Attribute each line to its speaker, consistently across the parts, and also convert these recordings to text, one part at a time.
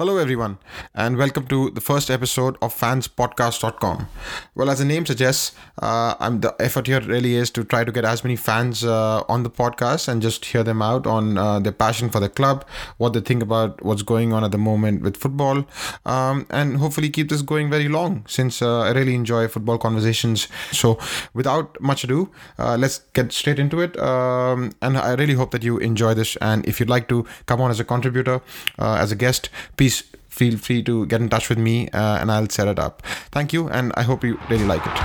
Speaker 1: Hello, everyone, and welcome to the first episode of fanspodcast.com. Well, as the name suggests, uh, I'm the effort here really is to try to get as many fans uh, on the podcast and just hear them out on uh, their passion for the club, what they think about what's going on at the moment with football, um, and hopefully keep this going very long since uh, I really enjoy football conversations. So, without much ado, uh, let's get straight into it. Um, and I really hope that you enjoy this. And if you'd like to come on as a contributor, uh, as a guest, please feel free to get in touch with me uh, and I'll set it up. Thank you, and I hope you really like it.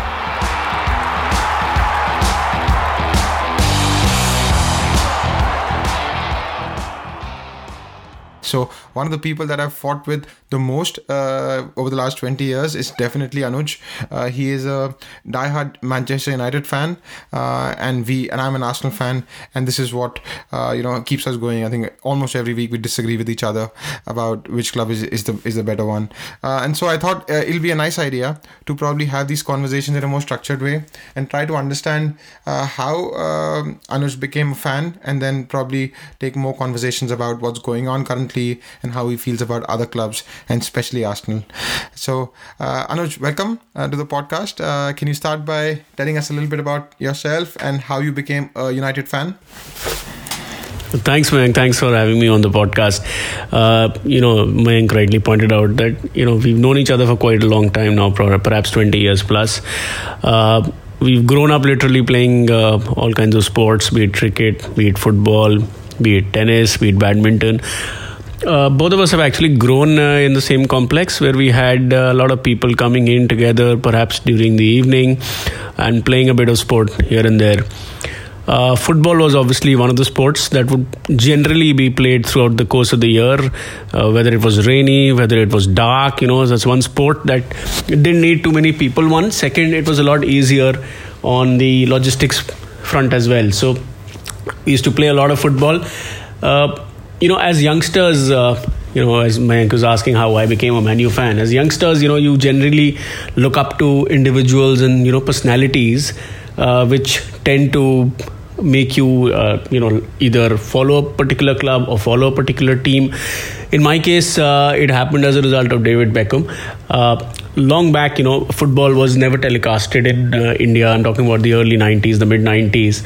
Speaker 1: So one of the people that I've fought with the most uh, over the last 20 years is definitely Anuj. Uh, he is a diehard Manchester United fan, uh, and we and I'm an Arsenal fan, and this is what uh, you know keeps us going. I think almost every week we disagree with each other about which club is, is the is the better one, uh, and so I thought uh, it'll be a nice idea to probably have these conversations in a more structured way and try to understand how um, Anuj became a fan, and then probably take more conversations about what's going on currently and how he feels about other clubs and especially Arsenal. So, uh, Anuj, welcome uh, to the podcast. Uh, can you start by telling us a little bit about yourself and how you became a United fan?
Speaker 2: Thanks, Mayank. Thanks for having me on the podcast. Uh, you know, Mayank rightly pointed out that, you know, we've known each other for quite a long time now, perhaps 20 years plus. Uh, we've grown up literally playing uh, all kinds of sports, be it cricket, be it football, be it tennis, be it badminton uh, both of us have actually grown uh, in the same complex where we had uh, a lot of people coming in together, perhaps during the evening, and playing a bit of sport here and there. Uh, football was obviously one of the sports that would generally be played throughout the course of the year, uh, whether it was rainy, whether it was dark. You know, that's one sport that didn't need too many people. One, second, it was a lot easier on the logistics front as well. So we used to play a lot of football. Uh, you know, as youngsters, uh, you know, as Mayank was asking how I became a Manu fan. As youngsters, you know, you generally look up to individuals and you know personalities, uh, which tend to make you, uh, you know, either follow a particular club or follow a particular team. In my case, uh, it happened as a result of David Beckham. Uh, long back, you know, football was never telecasted in uh, India. I'm talking about the early '90s, the mid '90s.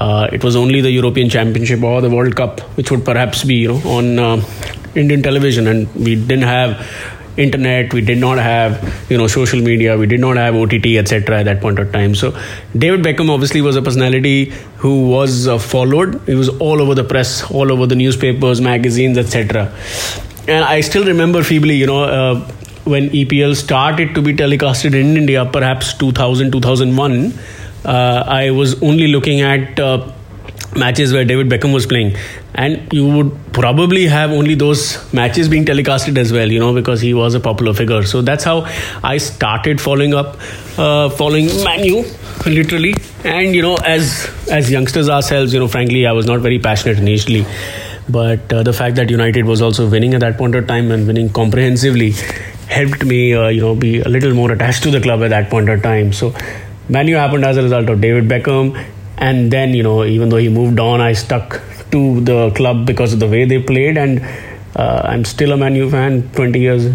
Speaker 2: Uh, it was only the European Championship or the World Cup, which would perhaps be you know on uh, Indian television, and we didn't have internet we did not have you know social media we did not have ott etc at that point of time. So david beckham obviously was a personality who was uh, followed. He was all over the press all over the newspapers magazines etc and i still remember feebly you know uh, when epl started to be telecasted in india perhaps 2000 2001 uh, I was only looking at uh, matches where David Beckham was playing, and you would probably have only those matches being telecasted as well, you know, because he was a popular figure. So that's how I started following up, uh, following Manu, literally. And you know, as as youngsters ourselves, you know, frankly, I was not very passionate initially. But uh, the fact that United was also winning at that point of time and winning comprehensively helped me, uh, you know, be a little more attached to the club at that point of time. So Manu happened as a result of David Beckham. And then, you know, even though he moved on, I stuck to the club because of the way they played. And uh, I'm still a Manu fan, 20 years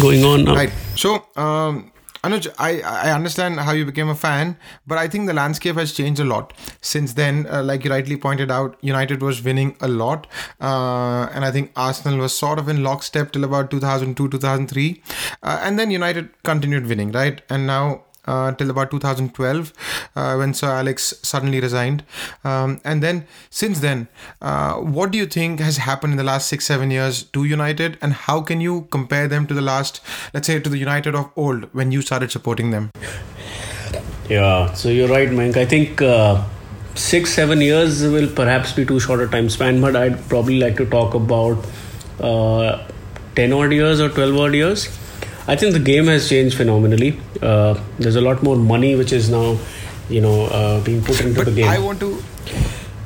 Speaker 2: going on now.
Speaker 1: Right. So, um, Anuj, I, I understand how you became a fan, but I think the landscape has changed a lot since then. Uh, like you rightly pointed out, United was winning a lot, uh, and I think Arsenal was sort of in lockstep till about 2002, 2003, uh, and then United continued winning, right? And now uh, till about 2012 uh, when Sir Alex suddenly resigned. Um, and then since then, uh, what do you think has happened in the last six, seven years to United, and how can you compare them to the last, let's say, to the United of old when you started supporting them?
Speaker 2: Yeah, so you're right, Mank. I think uh, six, seven years will perhaps be too short a time span, but I'd probably like to talk about uh, 10 odd years or 12 odd years. I think the game has changed phenomenally. Uh, there's a lot more money which is now, you know, uh, being put into
Speaker 1: but
Speaker 2: the game.
Speaker 1: I want to.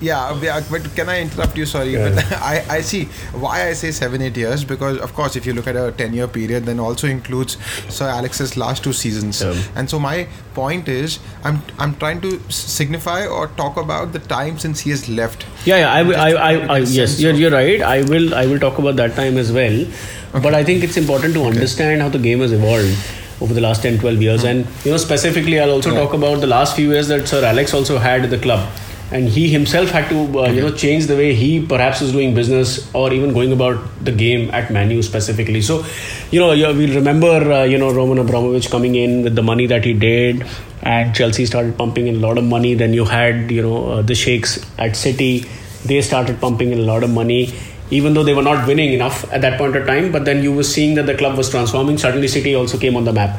Speaker 1: Yeah, but can I interrupt you? Sorry, yeah. but I, I see why I say seven, eight years because, of course, if you look at a 10 year period, then also includes Sir Alex's last two seasons. Yeah. And so, my point is, I'm I'm trying to signify or talk about the time since he has left.
Speaker 2: Yeah, yeah, I, I, I, I yes, you're, you're right. I will I will talk about that time as well. Okay. But I think it's important to understand how the game has evolved over the last 10 12 years and you know specifically i'll also yeah. talk about the last few years that sir alex also had the club and he himself had to uh, you know change the way he perhaps was doing business or even going about the game at Manu specifically. So, you know, we'll remember uh, you know Roman Abramovich coming in with the money that he did, and Chelsea started pumping in a lot of money. Then you had you know uh, the Sheikhs at City, they started pumping in a lot of money. Even though they were not winning enough at that point of time, but then you were seeing that the club was transforming. Suddenly, City also came on the map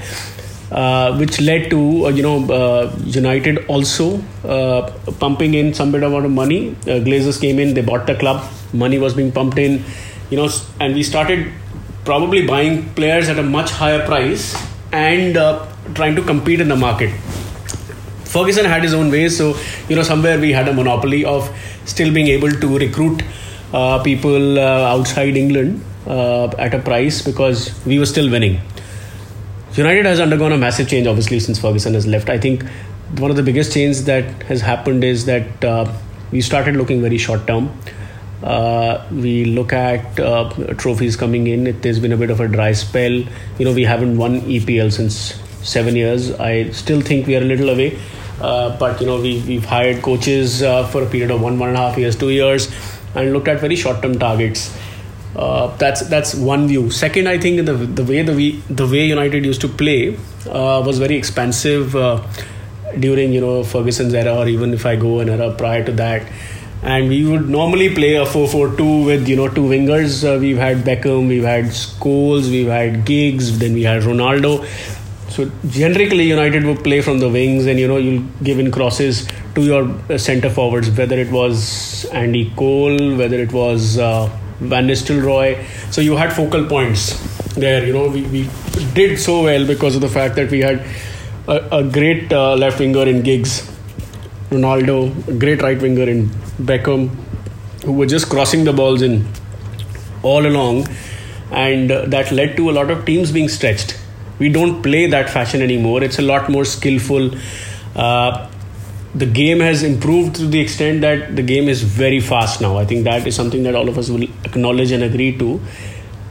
Speaker 2: uh, which led to uh, you know uh, United also uh, pumping in some bit amount of money. Uh, Glazers came in, they bought the club, money was being pumped in, you know, and we started probably buying players at a much higher price and uh, trying to compete in the market. Ferguson had his own ways, so you know somewhere we had a monopoly of still being able to recruit people outside England at a price because we were still winning United has undergone a massive change, obviously, since Ferguson has left. I think one of the biggest changes that has happened is that uh, we started looking very short term. Uh, we look at uh, trophies coming in. It, there's been a bit of a dry spell. You know, we haven't won EPL since seven years. I still think we are a little away. Uh, but you know, we, we've hired coaches uh, for a period of one, one and a half years, two years, and looked at very short-term targets. Uh, that's that's one view. Second, I think the the way the we, the way United used to play uh, was very expensive uh, during you know Ferguson's era, or even if I go an era prior to that. And we would normally play a 4-4-2 with you know two wingers. Uh, we've had Beckham, we've had Scholes, we've had Giggs, then we had Ronaldo. So generically, United would play from the wings, and you know you'll give in crosses to your uh, centre forwards, whether it was Andy Cole, whether it was uh, Van Nistelrooy. So you had focal points there. You know, we, we did so well because of the fact that we had a, a great uh, left winger in Giggs, Ronaldo, a great right winger in Beckham, who were just crossing the balls in all along, and uh, that led to a lot of teams being stretched. We don't play that fashion anymore. It's a lot more skillful. Uh, the game has improved to the extent that the game is very fast now. I think that is something that all of us will acknowledge and agree to.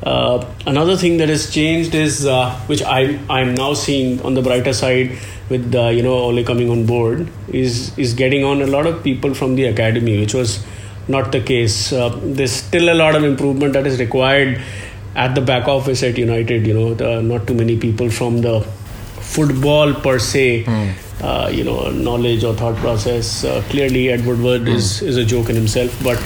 Speaker 2: Uh, another thing that has changed is, uh, which I I'm now seeing on the brighter side, with uh, you know Ole coming on board, is is getting on a lot of people from the academy, which was not the case. Uh, there's still a lot of improvement that is required at the back office at United. You know, the, not too many people from the football per se. Mm uh, you know knowledge or thought process. Uh, clearly, Ed Woodward mm. is is a joke in himself, but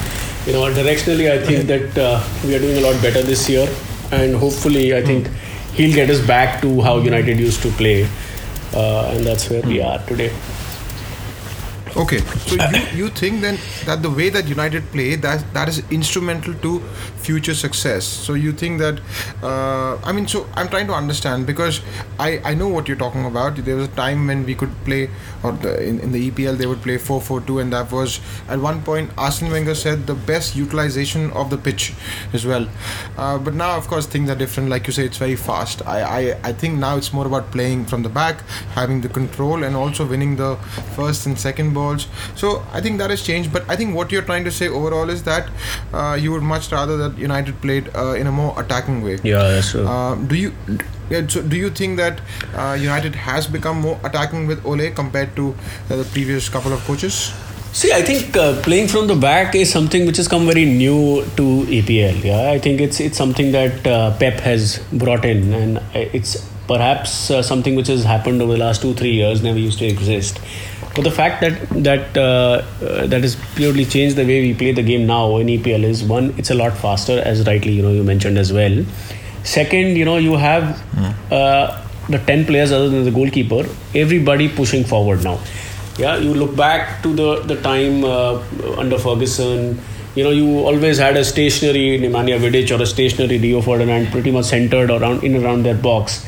Speaker 2: you know directionally, I think that uh, we are doing a lot better this year, and hopefully, I think he'll get us back to how United used to play, uh, and that's where we are today.
Speaker 1: Okay, so you, you think then that the way that United play that that is instrumental to future success. So you think that uh, I mean, so I'm trying to understand because I I know what you're talking about. There was a time when we could play, or the, in in the EPL they would play 4-4-2, and that was at one point Arsene Wenger said the best utilization of the pitch as well. Uh, but now of course things are different. Like you say, it's very fast. I I I think now it's more about playing from the back, having the control, and also winning the first and second ball so I think that has changed. But I think what you're trying to say overall is that uh, you would much rather that United played uh, in a more attacking way.
Speaker 2: Yeah, that's true.
Speaker 1: Uh, do you? Yeah, so do you think that uh, United has become more attacking with Ole compared to uh, the previous couple of coaches?
Speaker 2: See, I think uh, playing from the back is something which has come very new to EPL. Yeah, I think it's it's something that uh, Pep has brought in, and it's perhaps uh, something which has happened over the last two three years, never used to exist. But the fact that that uh, uh, that has purely changed the way we play the game now in EPL is one, it's a lot faster, as rightly you know you mentioned as well. Second, you know you have mm. uh, the ten players other than the goalkeeper, everybody pushing forward now. Yeah, you look back to the the time uh, under Ferguson. You know, you always had a stationary Nemanja Vidic or a stationary Rio Ferdinand pretty much centered around in around their box.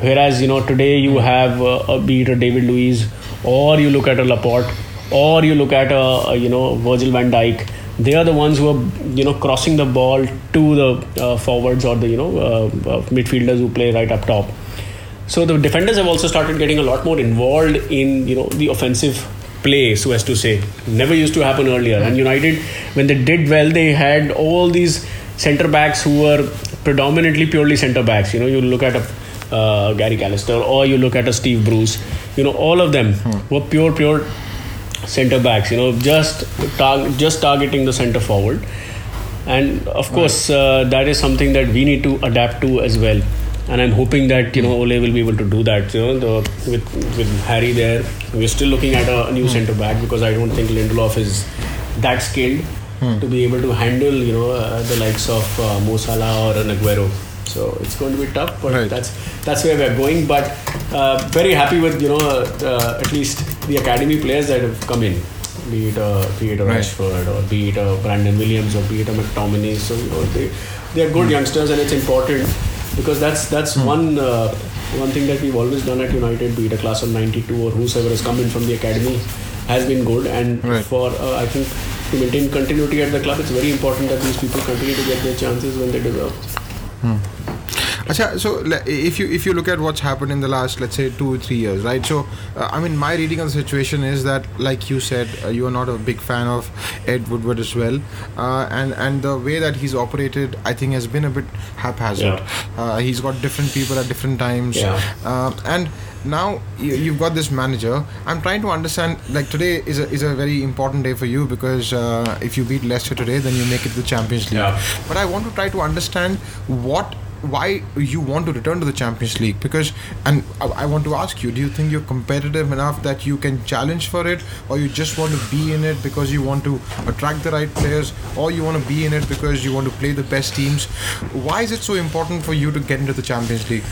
Speaker 2: Whereas you know today you have uh, a, be it a David Luiz or you look at a Laporte, or you look at a, a you know Virgil van Dijk. They are the ones who are you know crossing the ball to the uh, forwards or the you know uh, uh, midfielders who play right up top. So the defenders have also started getting a lot more involved in you know the offensive play, so as to say. Never used to happen earlier. And United, when they did well, they had all these centre backs who were predominantly purely centre backs. You know, you look at a uh, Gary Pallister or you look at a Steve Bruce. You know, all of them hmm. were pure, pure centre backs. You know, just tar- just targeting the centre forward, and of course uh, that is something that we need to adapt to as well. And I'm hoping that you know Ole will be able to do that. You know, the, with with Harry there, we're still looking at a, a new hmm. centre back because I don't think Lindelof is that skilled hmm. to be able to handle you know uh, the likes of uh, Mo Salah or an Aguero. So it's going to be tough, but right. that's that's where we're going. But uh, very happy with you know uh, at least the academy players that have come in, be it a be it a right. Rashford or be it a Brandon Williams or be it a McTominay. So you know they they are good hmm. youngsters, and it's important because that's that's hmm. one uh, one thing that we've always done at United, be it a class of '92 or whosoever has come in from the academy, has been good. And right. for uh, I think to maintain continuity at the club, it's very important that these people continue to get their chances when they deserve.
Speaker 1: Hmm. Achha, so if you if you look at what's happened in the last let's say two or three years, right? So uh, I mean, my reading of the situation is that, like you said, uh, you are not a big fan of Ed Woodward as well, uh, and and the way that he's operated, I think, has been a bit haphazard. Yeah. Uh, he's got different people at different times, yeah. Uh, and now you, have got this manager. I'm trying to understand. Like today is a is a very important day for you because uh, if you beat Leicester today, then you make it to the Champions League. Yeah. But I want to try to understand what why you want to return to the Champions League because and I want to ask you do you think you're competitive enough that you can challenge for it or you just want to be in it because you want to attract the right players or you want to be in it because you want to play the best teams why is it so important for you to get into the Champions League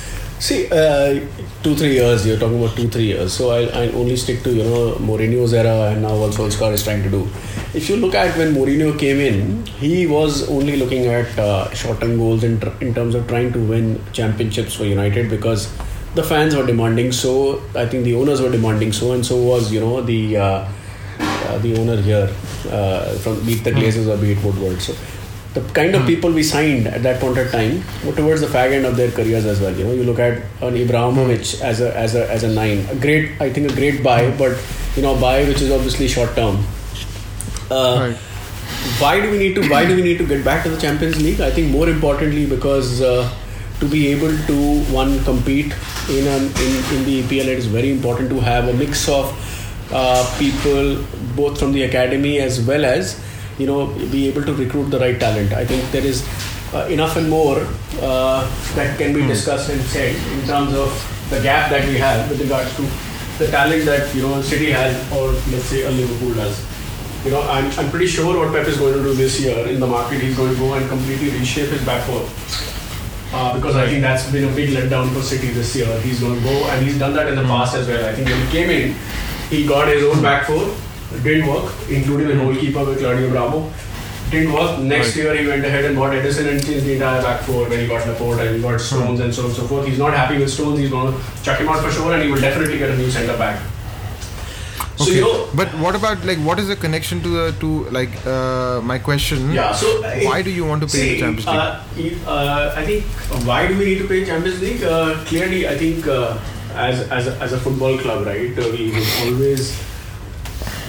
Speaker 2: See, uh, two three years. You're talking about two three years. So I I only stick to you know Mourinho's era and now what Solskjaer is trying to do. If you look at when Mourinho came in, he was only looking at uh, short-term goals in in terms of trying to win championships for United because the fans were demanding so. I think the owners were demanding so, and so was you know the. Uh, uh the owner here uh, from Beat the Glazers or Beat Woodward. So the kind of hmm. people we signed at that point of time were towards the fag end of their careers as well. You know, you look at an Ibrahimovic as a as a as a nine, a great I think a great buy, hmm. but you know buy which is obviously short term. Uh, right. Why do we need to Why do we need to get back to the Champions League? I think more importantly because uh, to be able to one compete in an, in in the EPL, it is very important to have a mix of uh, people both from the academy as well as you know be able to recruit the right talent. I think there is uh, enough and more uh, that can be hmm. discussed and said in terms of the gap that we have with regards to the talent that you know City has or let's say a Liverpool does. You know, I'm, I'm pretty sure what Pep is going to do this year in the market. He's going to go and completely reshape his back four. Uh, because I think that's been a big letdown for City this year. He's going to go, and he's done that in the hmm. past as well. I think when he came in, he got his own back four, didn't work, including the goalkeeper with Claudio Bravo. Didn't work. Next right. year he went ahead and bought Ederson and changed the entire back four when he got Laporte and he got Stones and so on and so forth. He's not happy with Stones. He's going to chuck him out for sure, and he will definitely get a new centre back.
Speaker 1: So okay. you know, but what about like what is the connection to the to like uh, my question?
Speaker 2: Yeah. So
Speaker 1: uh, why do you want to play see, the Champions
Speaker 2: League? Uh, uh, I think why do we need to play Champions League? Uh, clearly, I think uh, as as a, as a football club, right? we always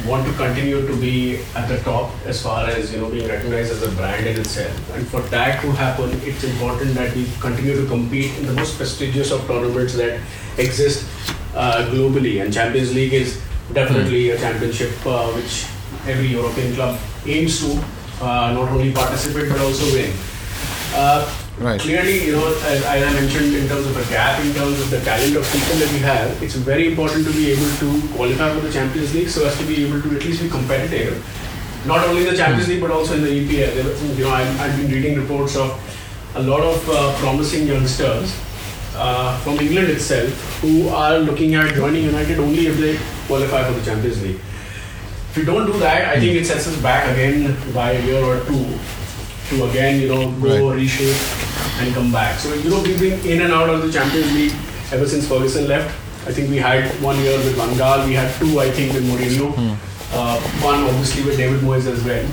Speaker 2: want to continue to be at the top as far as you know being recognized as a brand in itself. And for that to happen, it's important that we continue to compete in the most prestigious of tournaments that exist uh, globally. And Champions League is definitely a championship uh, which every European club aims to uh, not only participate but also win. Right. Clearly, you know, as, as, I mentioned, in terms of a gap, in terms of the talent of people that we have, it's very important to be able to qualify for the Champions League so as to be able to at least be competitive. Not only in the Champions League but also in the EPL. You know, I've, I've been reading reports of a lot of uh, promising youngsters uh, from England itself who are looking at joining United only if they qualify for the Champions League. If we don't do that, I think it sets us back again by a year or two to again, you know, go right. reshape and come back. So, you know, we've been in and out of the Champions League ever since Ferguson left. I think we had one year with Van Gaal, we had two, I think, with Mourinho. Hmm. Uh, one obviously with David Moyes as well,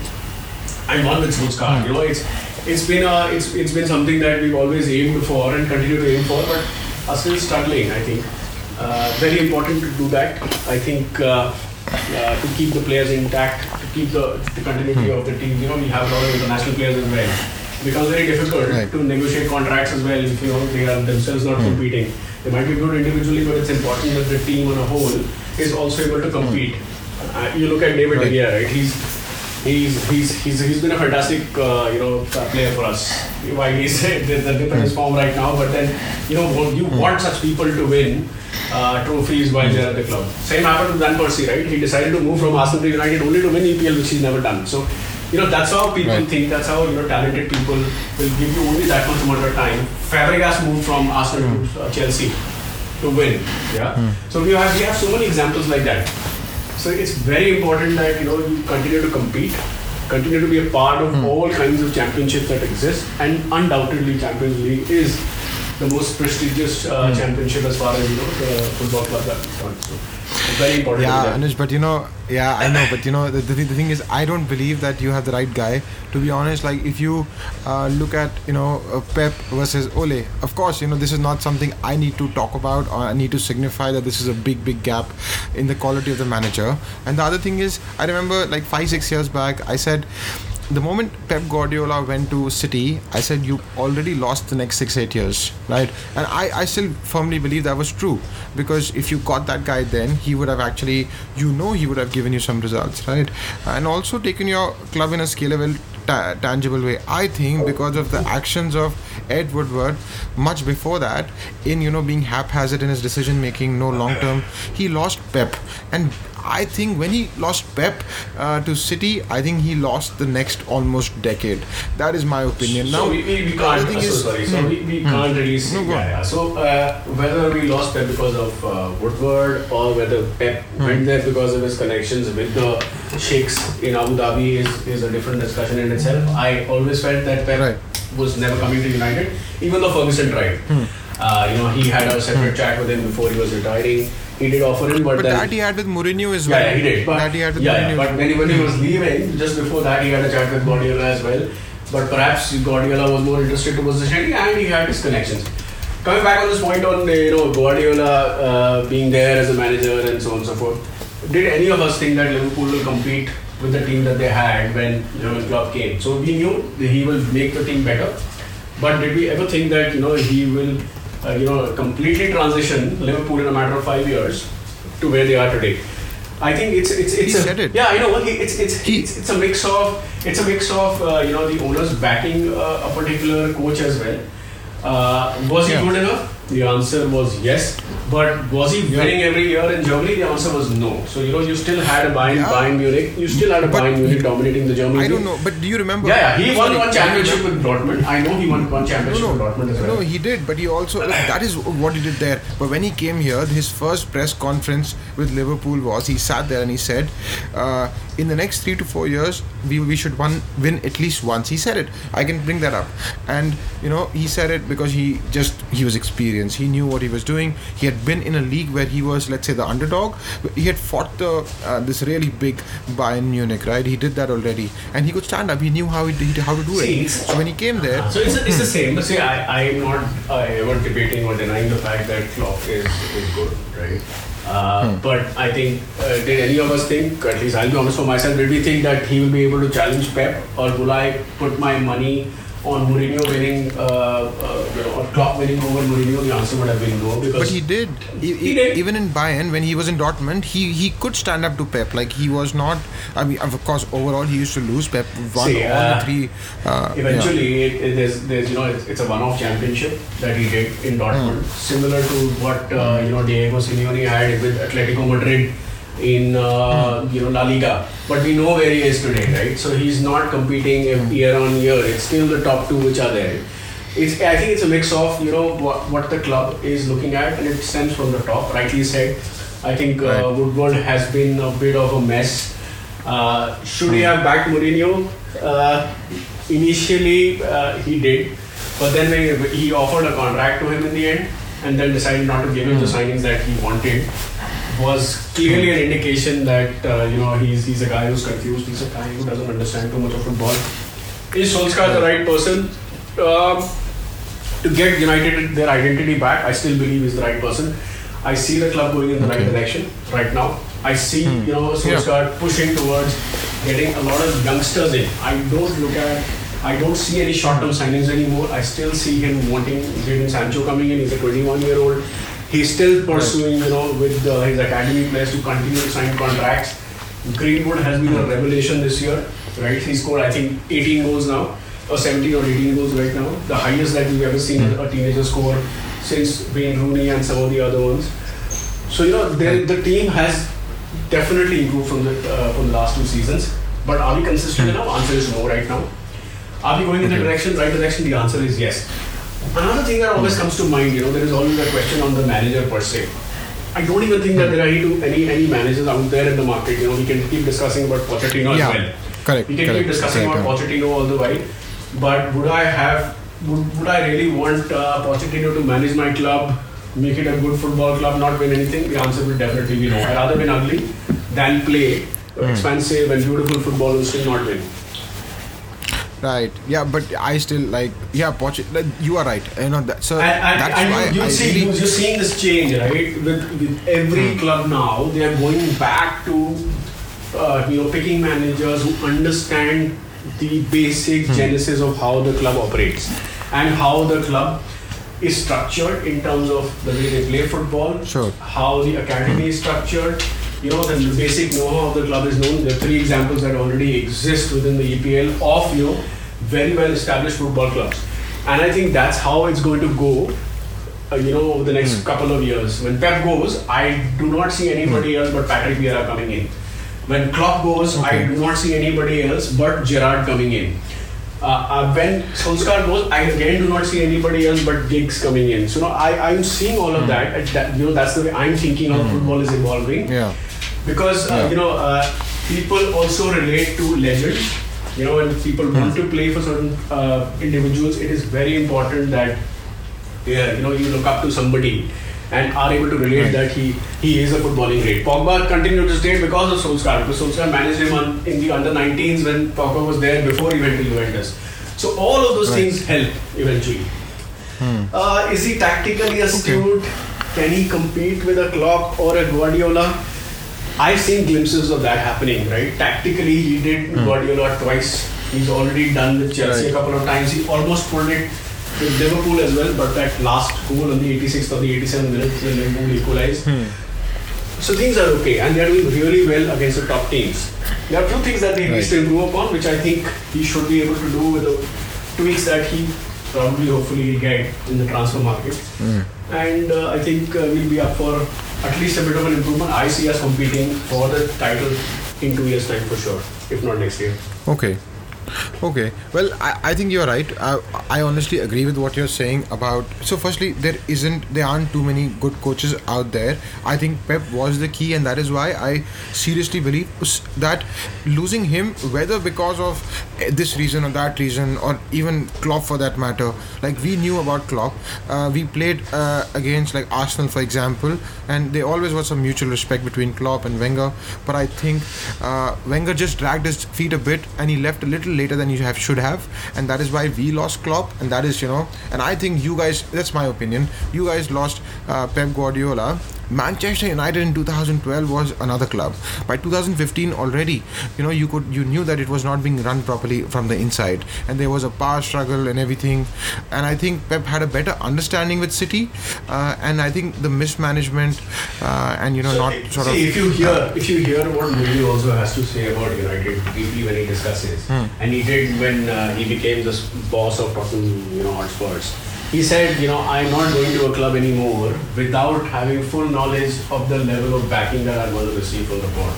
Speaker 2: and one with Solskjaer. Hmm. You know, it's it's been a, it's it's been something that we've always aimed for and continue to aim for, but are still struggling. I think uh, very important to do that. I think uh, uh, to keep the players intact, to keep the, the continuity hmm. of the team. You know, we have a lot of international players as well. Becomes very difficult
Speaker 1: Right.
Speaker 2: to negotiate contracts as well if you know they are themselves not competing. They might be good individually, but it's important that the team on a whole is also able to compete. Uh, you look at David
Speaker 1: Right.
Speaker 2: De Gea, right? He's he's he's he's, he's been a fantastic uh, you know player for us. While he's the, the dip in his form right now, but then you know you want such people to win uh, trophies while they're at the club. Same happened to Van Persie, right? He decided to move from Arsenal to United only to win EPL, which he's never done. So. You know that's how people
Speaker 1: Right.
Speaker 2: think. That's how you know talented people will give you only that much amount of time. Fabregas moved from Arsenal to uh, Chelsea to win. Yeah. So we have we have so many examples like that. So it's very important that you know you continue to compete, continue to be a part of all kinds of championships that exist, and undoubtedly Champions League is the most prestigious uh, championship as far as you know the football clubs are concerned. So very important.
Speaker 1: Yeah. Anuj, but you know, yeah, I know, but you know, the, the, thing- the thing is, I don't believe that you have the right guy. To be honest, like if you uh, look at, you know, uh, Pep versus Ole, of course, you know, this is not something I need to talk about or I need to signify that this is a big, big gap in the quality of the manager. And the other thing is, I remember like five, six years back, I said, the moment Pep Guardiola went to City, I said you already lost the next six eight years, right? And I, I still firmly believe that was true because if you got that guy then, he would have actually, you know, he would have given you some results, right? And also taken your club in a scalable, ta- tangible way. I think because of the actions of Ed Woodward, much before that, in you know being haphazard in his decision making, no long term, he lost Pep and. I think when he lost Pep uh, to City, I think he lost the next almost decade. That is my opinion.
Speaker 2: So
Speaker 1: now,
Speaker 2: we, we, we can't. so
Speaker 1: is-
Speaker 2: sorry. So
Speaker 1: Hmm.
Speaker 2: we, we can't really see.
Speaker 1: No,
Speaker 2: yeah, yeah. So uh, whether we lost Pep because of uh, Woodward or whether Pep
Speaker 1: Hmm.
Speaker 2: went there because of his connections with the sheikhs in Abu Dhabi is, is a different discussion in itself. I always felt that Pep
Speaker 1: Right.
Speaker 2: was never coming to United, even though Ferguson tried.
Speaker 1: Hmm.
Speaker 2: Uh, you know, he had a separate chat with him before he was retiring. He did offer him, but,
Speaker 1: but
Speaker 2: then
Speaker 1: that he had with Mourinho as well.
Speaker 2: yeah, yeah, he did. But,
Speaker 1: that he had with
Speaker 2: yeah,
Speaker 1: Mourinho.
Speaker 2: yeah, but when he, when he was leaving, just before that, he had a chat with Guardiola as well. But perhaps Guardiola was more interested towards the City and he had his connections. Coming back on this point on you know Guardiola uh, being there as a manager and so on and so forth, did any of us think that Liverpool will compete with the team that they had when Jurgen Klopp came? So we knew that he will make the team better, but did we ever think that you know he will uh, you know completely transition Liverpool in a matter of five years to where they are today? I think it's it's it's
Speaker 1: He
Speaker 2: a,
Speaker 1: said it.
Speaker 2: yeah I know he- it's it's
Speaker 1: He-
Speaker 2: it's, it's a mix of it's a mix of uh, you know the owners backing uh, a particular coach as well. Uh, was he
Speaker 1: Yeah.
Speaker 2: good enough? The answer was yes. But was he winning every year in Germany? The answer was no. So you know you still had a Bayern,
Speaker 1: Yeah.
Speaker 2: Bayern Munich. You still had a Bayern Munich dominating the German
Speaker 1: I don't know, but do you remember?
Speaker 2: Yeah, yeah, he won one championship with Dortmund. I know he won one championship
Speaker 1: No,
Speaker 2: with Dortmund as well.
Speaker 1: no, he did, but he also that is what he did there. But when he came here, his first press conference with Liverpool was he sat there and he said, uh, "In the next three to four years, we, we should one win at least once." He said it. I can bring that up, and you know he said it because he just he was experienced. He knew what he was doing. He had been in a league where he was, let's say, the underdog. He had fought the uh, this really big Bayern Munich, right? He did that already, and he could stand up. He knew how he, he how to do
Speaker 2: See,
Speaker 1: it. So when he came there,
Speaker 2: So it's, it's the same. But see, I, I'm not uh, ever debating or denying the fact that Klopp is, is good, right? Uh, But I think, uh, did any of us think, at least I'll be honest for myself, did we think that he will be able to challenge Pep? Or will I put my money on Mourinho winning, uh, uh, you know, or Klopp winning over Mourinho? The answer would have been no. Because
Speaker 1: But he did.
Speaker 2: He
Speaker 1: e-
Speaker 2: did.
Speaker 1: Even in Bayern, when he was in Dortmund, he he could stand up to Pep. Like he was not. I mean, of course, overall he used to lose. Pep won
Speaker 2: See,
Speaker 1: all
Speaker 2: uh,
Speaker 1: the three. Uh,
Speaker 2: Eventually, it, it, there's, there's, you know, it's, it's a one-off championship that he did in Dortmund, similar to what uh, you know Diego Simeone had with Atletico Madrid in uh, you know La Liga. But we know where he is today, right? So he's not competing year on year. It's still the top two which are there. It's, I think it's a mix of you know what, what the club is looking at, and it stems from the top. Rightly said. I think uh,
Speaker 1: Right.
Speaker 2: Woodward has been a bit of a mess. Uh, should he have backed Mourinho? Uh, initially, uh, he did, but then when he offered a contract to him in the end, and then decided not to give him the signings that he wanted. Was clearly an indication that uh, you know he's he's a guy who's confused. He's a guy who doesn't understand too much of football. Is Solskjaer the right person um, to get United their identity back? I still believe he's the right person. I see the club going in the right direction right now. I see you know
Speaker 1: Yeah.
Speaker 2: Solskjaer pushing towards getting a lot of youngsters in. I don't look at I don't see any short-term signings anymore. I still see him wanting Jadon Sancho coming in. He's a 21-year-old. He's still pursuing, you know, with uh, his academy players to continue to sign contracts. Greenwood has been a revelation this year, right? He scored, I think, 18 goals now, or 17 or 18 goals right now. The highest that we've ever seen a teenager score since Wayne Rooney and some of the other ones. So you know, the, the team has definitely improved from the uh, from the last two seasons. But are we consistent enough? Answer is no right now. Are we going in the direction, right direction? The answer is yes. Another thing that always comes to mind, you know, there is always a question on the manager per se. I don't even think that there are any, any managers out there in the market. You know, we can keep discussing about Pochettino
Speaker 1: Yeah,
Speaker 2: as well.
Speaker 1: correct,
Speaker 2: We can
Speaker 1: correct,
Speaker 2: keep discussing
Speaker 1: correct,
Speaker 2: about Pochettino all the while. But would I have? Would, would I really want uh, Pochettino to manage my club, make it a good football club, not win anything? The answer would definitely be no. I'd rather win ugly than play
Speaker 1: Hmm.
Speaker 2: expensive and beautiful football and still not win.
Speaker 1: Right. Yeah, but I still like. Yeah, Poch. You are right. You know that. So
Speaker 2: And, and,
Speaker 1: that's
Speaker 2: and
Speaker 1: why
Speaker 2: you, you
Speaker 1: I
Speaker 2: see,
Speaker 1: really.
Speaker 2: you- you're seeing this change, right? With, with every club now, they are going back to, uh, you know, picking managers who understand the basic genesis of how the club operates and how the club is structured in terms of the way they play football,
Speaker 1: Sure.
Speaker 2: how the academy is structured. You know, the basic know-how of the club is known. There are three examples that already exist within the EPL of, you know, very well-established football clubs. And I think that's how it's going to go, uh, you know, over the next couple of years. When Pep goes, I do not see anybody else but Patrick Vieira coming in. When Klopp goes, I do not see anybody else but Gerrard coming in. Uh, uh, when Solskjaer goes, I again do not see anybody else but Giggs coming in. So, you know, I, I'm seeing all of that, that. You know, that's the way I'm thinking how football is evolving
Speaker 1: Yeah.
Speaker 2: Because uh,
Speaker 1: Yeah.
Speaker 2: you know uh, people also relate to legends you know when people want to play for certain uh, individuals it is very important that yeah, you know you look up to somebody and are able to relate
Speaker 1: Right.
Speaker 2: that he he is a footballing great. Pogba continued to stay because of Solskjaer because Solskjaer managed him on, in the under 19s when Pogba was there before he went to Juventus. So all of those
Speaker 1: Right.
Speaker 2: things help eventually. Uh, is he tactically astute? Can he compete with a Klopp or a Guardiola? I've seen glimpses of that happening, right? Tactically, he did Guardiola twice. He's already done with Chelsea a couple of times. He almost pulled it with Liverpool as well, but that last goal on the 86th or the 87th minute when Liverpool equalized. So things are okay, and they're doing really well against the top teams. There are a few things that he needs
Speaker 1: Right.
Speaker 2: to improve upon, which I think he should be able to do with the tweaks that he probably, hopefully, will get in the transfer market. And uh, I think uh, we'll be up for at least a bit of an improvement. I see us competing for the title in two years' time for sure, if not next year.
Speaker 1: Okay. Okay. Well, I, I think you're right. I, I honestly agree with what you're saying about. So, firstly, there isn't, there aren't too many good coaches out there. I think Pep was the key, and that is why I seriously believe that losing him, whether because of this reason or that reason, or even Klopp for that matter, like we knew about Klopp. Uh, we played uh, against like Arsenal, for example, and there always was some mutual respect between Klopp and Wenger. But I think uh, Wenger just dragged his feet a bit, and he left a little later than he have should have, and that is why we lost Klopp, and that is you know, and I think you guys, that's my opinion. You guys lost uh, Pep Guardiola. Manchester United in 2012 was another club. By 2015 already, you know, you could you knew that it was not being run properly from the inside, and there was a power struggle and everything. And I think Pep had a better understanding with City, uh, and I think the mismanagement uh, and you know not
Speaker 2: See,
Speaker 1: sort of
Speaker 2: if you hear if you hear what Mourinho also has to say about United briefly when he discusses,
Speaker 1: Hmm.
Speaker 2: and he did when uh, he became the boss of Tottenham, you know, Hotspurs. He said, you know, I'm not going to a club anymore without having full knowledge of the level of backing that I'm going to receive from the board.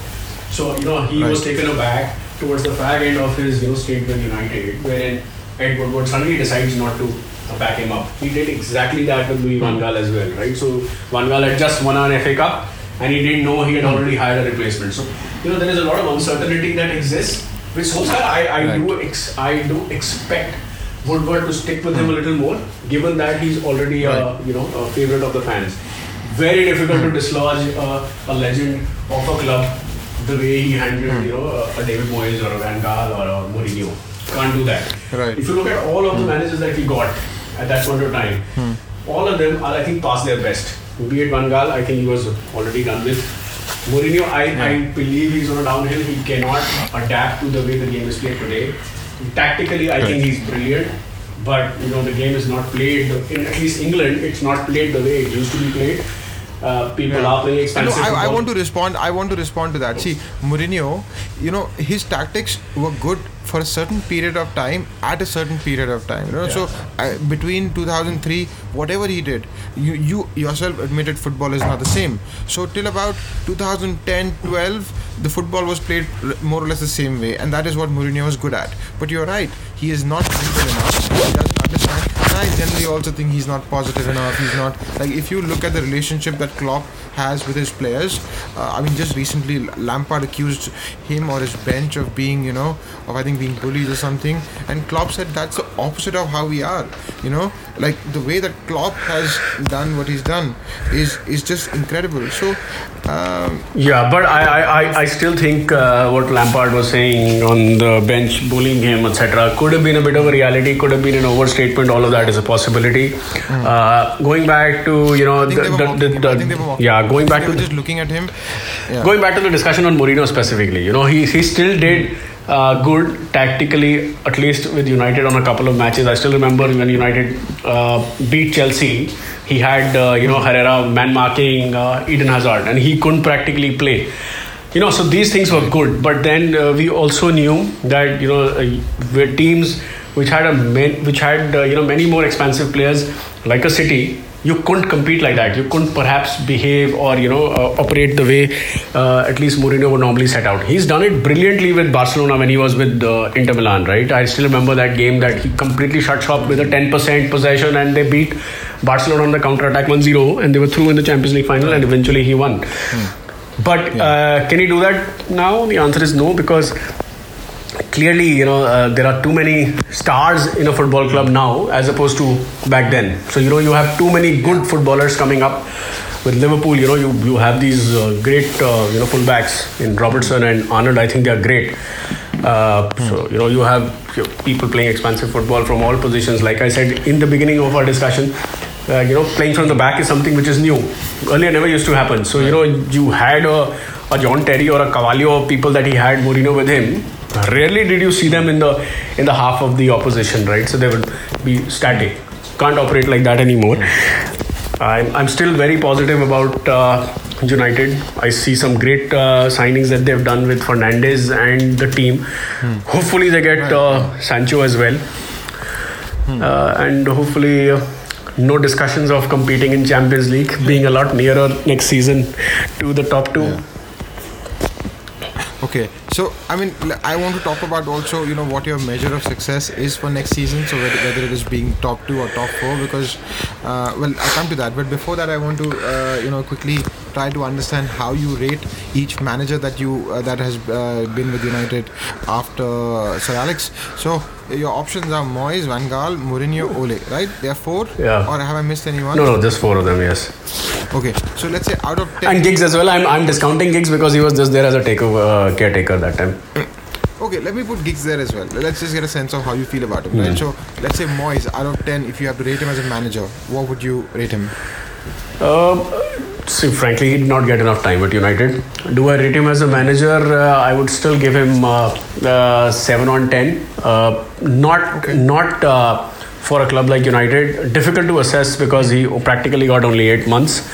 Speaker 2: So, you know, he was taken aback towards the fag end of his, you know, stint with United, wherein Ed Woodward suddenly decides not to uh, back him up. He did exactly that with Louis Van Gaal as well, right? So Van Gaal had just won an FA Cup and he didn't know he had already hired a replacement. So, you know, there is a lot of uncertainty that exists. With Solskjaer, I, I
Speaker 1: Right.
Speaker 2: do ex- I do expect Woodward to stick with him a little more, given that he's already a
Speaker 1: Right.
Speaker 2: you know a favorite of the fans. Very difficult to dislodge uh, a legend of a club the way he handled you know a, David Moyes or a Van Gaal or a Mourinho. Can't do that.
Speaker 1: Right.
Speaker 2: If you look at all of the hmm. managers that he got at that point of time, hmm. all of them are I think past their best. Be it Van Gaal, I think he was already done with. Mourinho, I, I believe he's on a downhill. He cannot adapt to the way the game is played today. Tactically, I think he's brilliant, but you know the game is not played. In at least England, it's not played the way it used to be played. Uh, people yeah. are playing expensive.
Speaker 1: No, I, I, want to respond. I want to respond to that. See, Mourinho, you know, his tactics were good for a certain period of time at a certain period of time. You know, yeah. so uh, between 2003, whatever he did, you you yourself admitted football is not the same. So till about 2010, 12, the football was played more or less the same way, and that is what Mourinho was good at. But you're right, he is not enough. And I generally also think he's not positive enough. He's not like if you look at the relationship that Klopp has with his players. Uh, I mean, just recently Lampard accused him or his bench of being, you know, of I think being bullied or something, and Klopp said that's the opposite of how we are. You know, like the way that Klopp has done what he's done is is just incredible. So. Um,
Speaker 2: yeah, but I, I, I still think uh, what Lampard was saying on the bench, bullying him, etc., could have been a bit of a reality, could have been an overstatement. All of that is a possibility. Mm. Uh, going back to you know the, the, the, the yeah, going back to
Speaker 1: just looking at him.
Speaker 2: Yeah. Going back to the discussion on Mourinho specifically, you know, he he still did. Uh, good tactically, at least with United on a couple of matches. I still remember when United uh, beat Chelsea, he had uh, you know Herrera man marking uh, Eden Hazard, and he couldn't practically play. You know, so these things were good, but then uh, we also knew that you know uh, teams which had a man, which had you know many more expensive players like a City you couldn't compete like that. You couldn't perhaps behave or you know uh, operate the way uh, at least Mourinho would normally set out. He's done it brilliantly with Barcelona when he was with uh, Inter Milan, right? I still remember that game that he completely shut shop with a 10% possession and they beat Barcelona on the counter attack 1-0 and they were through in the Champions League final and eventually he won. Hmm. But yeah. Uh, can he do that now? The answer is no because clearly, you know, uh, there are too many stars in a football club now as opposed to back then. So, you know, you have too many good footballers coming up. With Liverpool, you know, you, you have these uh, great, uh, you know, fullbacks in Robertson and Arnold. I think they are great. Uh, so, you know, you have people playing expansive football from all positions. Like I said in the beginning of our discussion, uh, you know, playing from the back is something which is new. Earlier, never used to happen. So, you know, you had a, a John Terry or a Carvalho, people that he had Mourinho with him rarely did you see them in the in the half of the opposition right? So they would be static. Can't operate like that anymore. I'm, I'm still very positive about uh, united. I see some great uh, signings that they've done with Fernandes and the team. Hmm. hopefully they get uh, sancho as well. Hmm. Uh, and hopefully uh, no discussions of competing in champions league being a lot nearer next season to the top two. Yeah.
Speaker 1: Okay, so I mean, I want to talk about also, you know, what your measure of success is for next season. So whether, whether it is being top two or top four, because, uh, well, I'll come to that. But before that, I want to, uh, you know, quickly try to understand how you rate each manager that you uh, that has uh, been with United after Sir Alex. So your options are Moyes, Van Gaal, Mourinho, Ole, right? There are four.
Speaker 2: Yeah.
Speaker 1: Or have I missed anyone?
Speaker 2: No, no, just four of them. Yes.
Speaker 1: Okay, so let's say out of ten.
Speaker 2: And Giggs as well. I'm, I'm discounting Giggs because he was just there as a takeover uh, caretaker that time.
Speaker 1: Okay, let me put Giggs there as well. Let's just get a sense of how you feel about him, right? So let's say Moyes, out of ten, if you have to rate him as a manager, what would you rate him?
Speaker 2: Um, see, frankly, he did not get enough time at United. Do I rate him as a manager? Uh, I would still give him uh, uh, seven on ten. Uh, not okay. not uh, for a club like United. Difficult to assess because he practically got only eight months.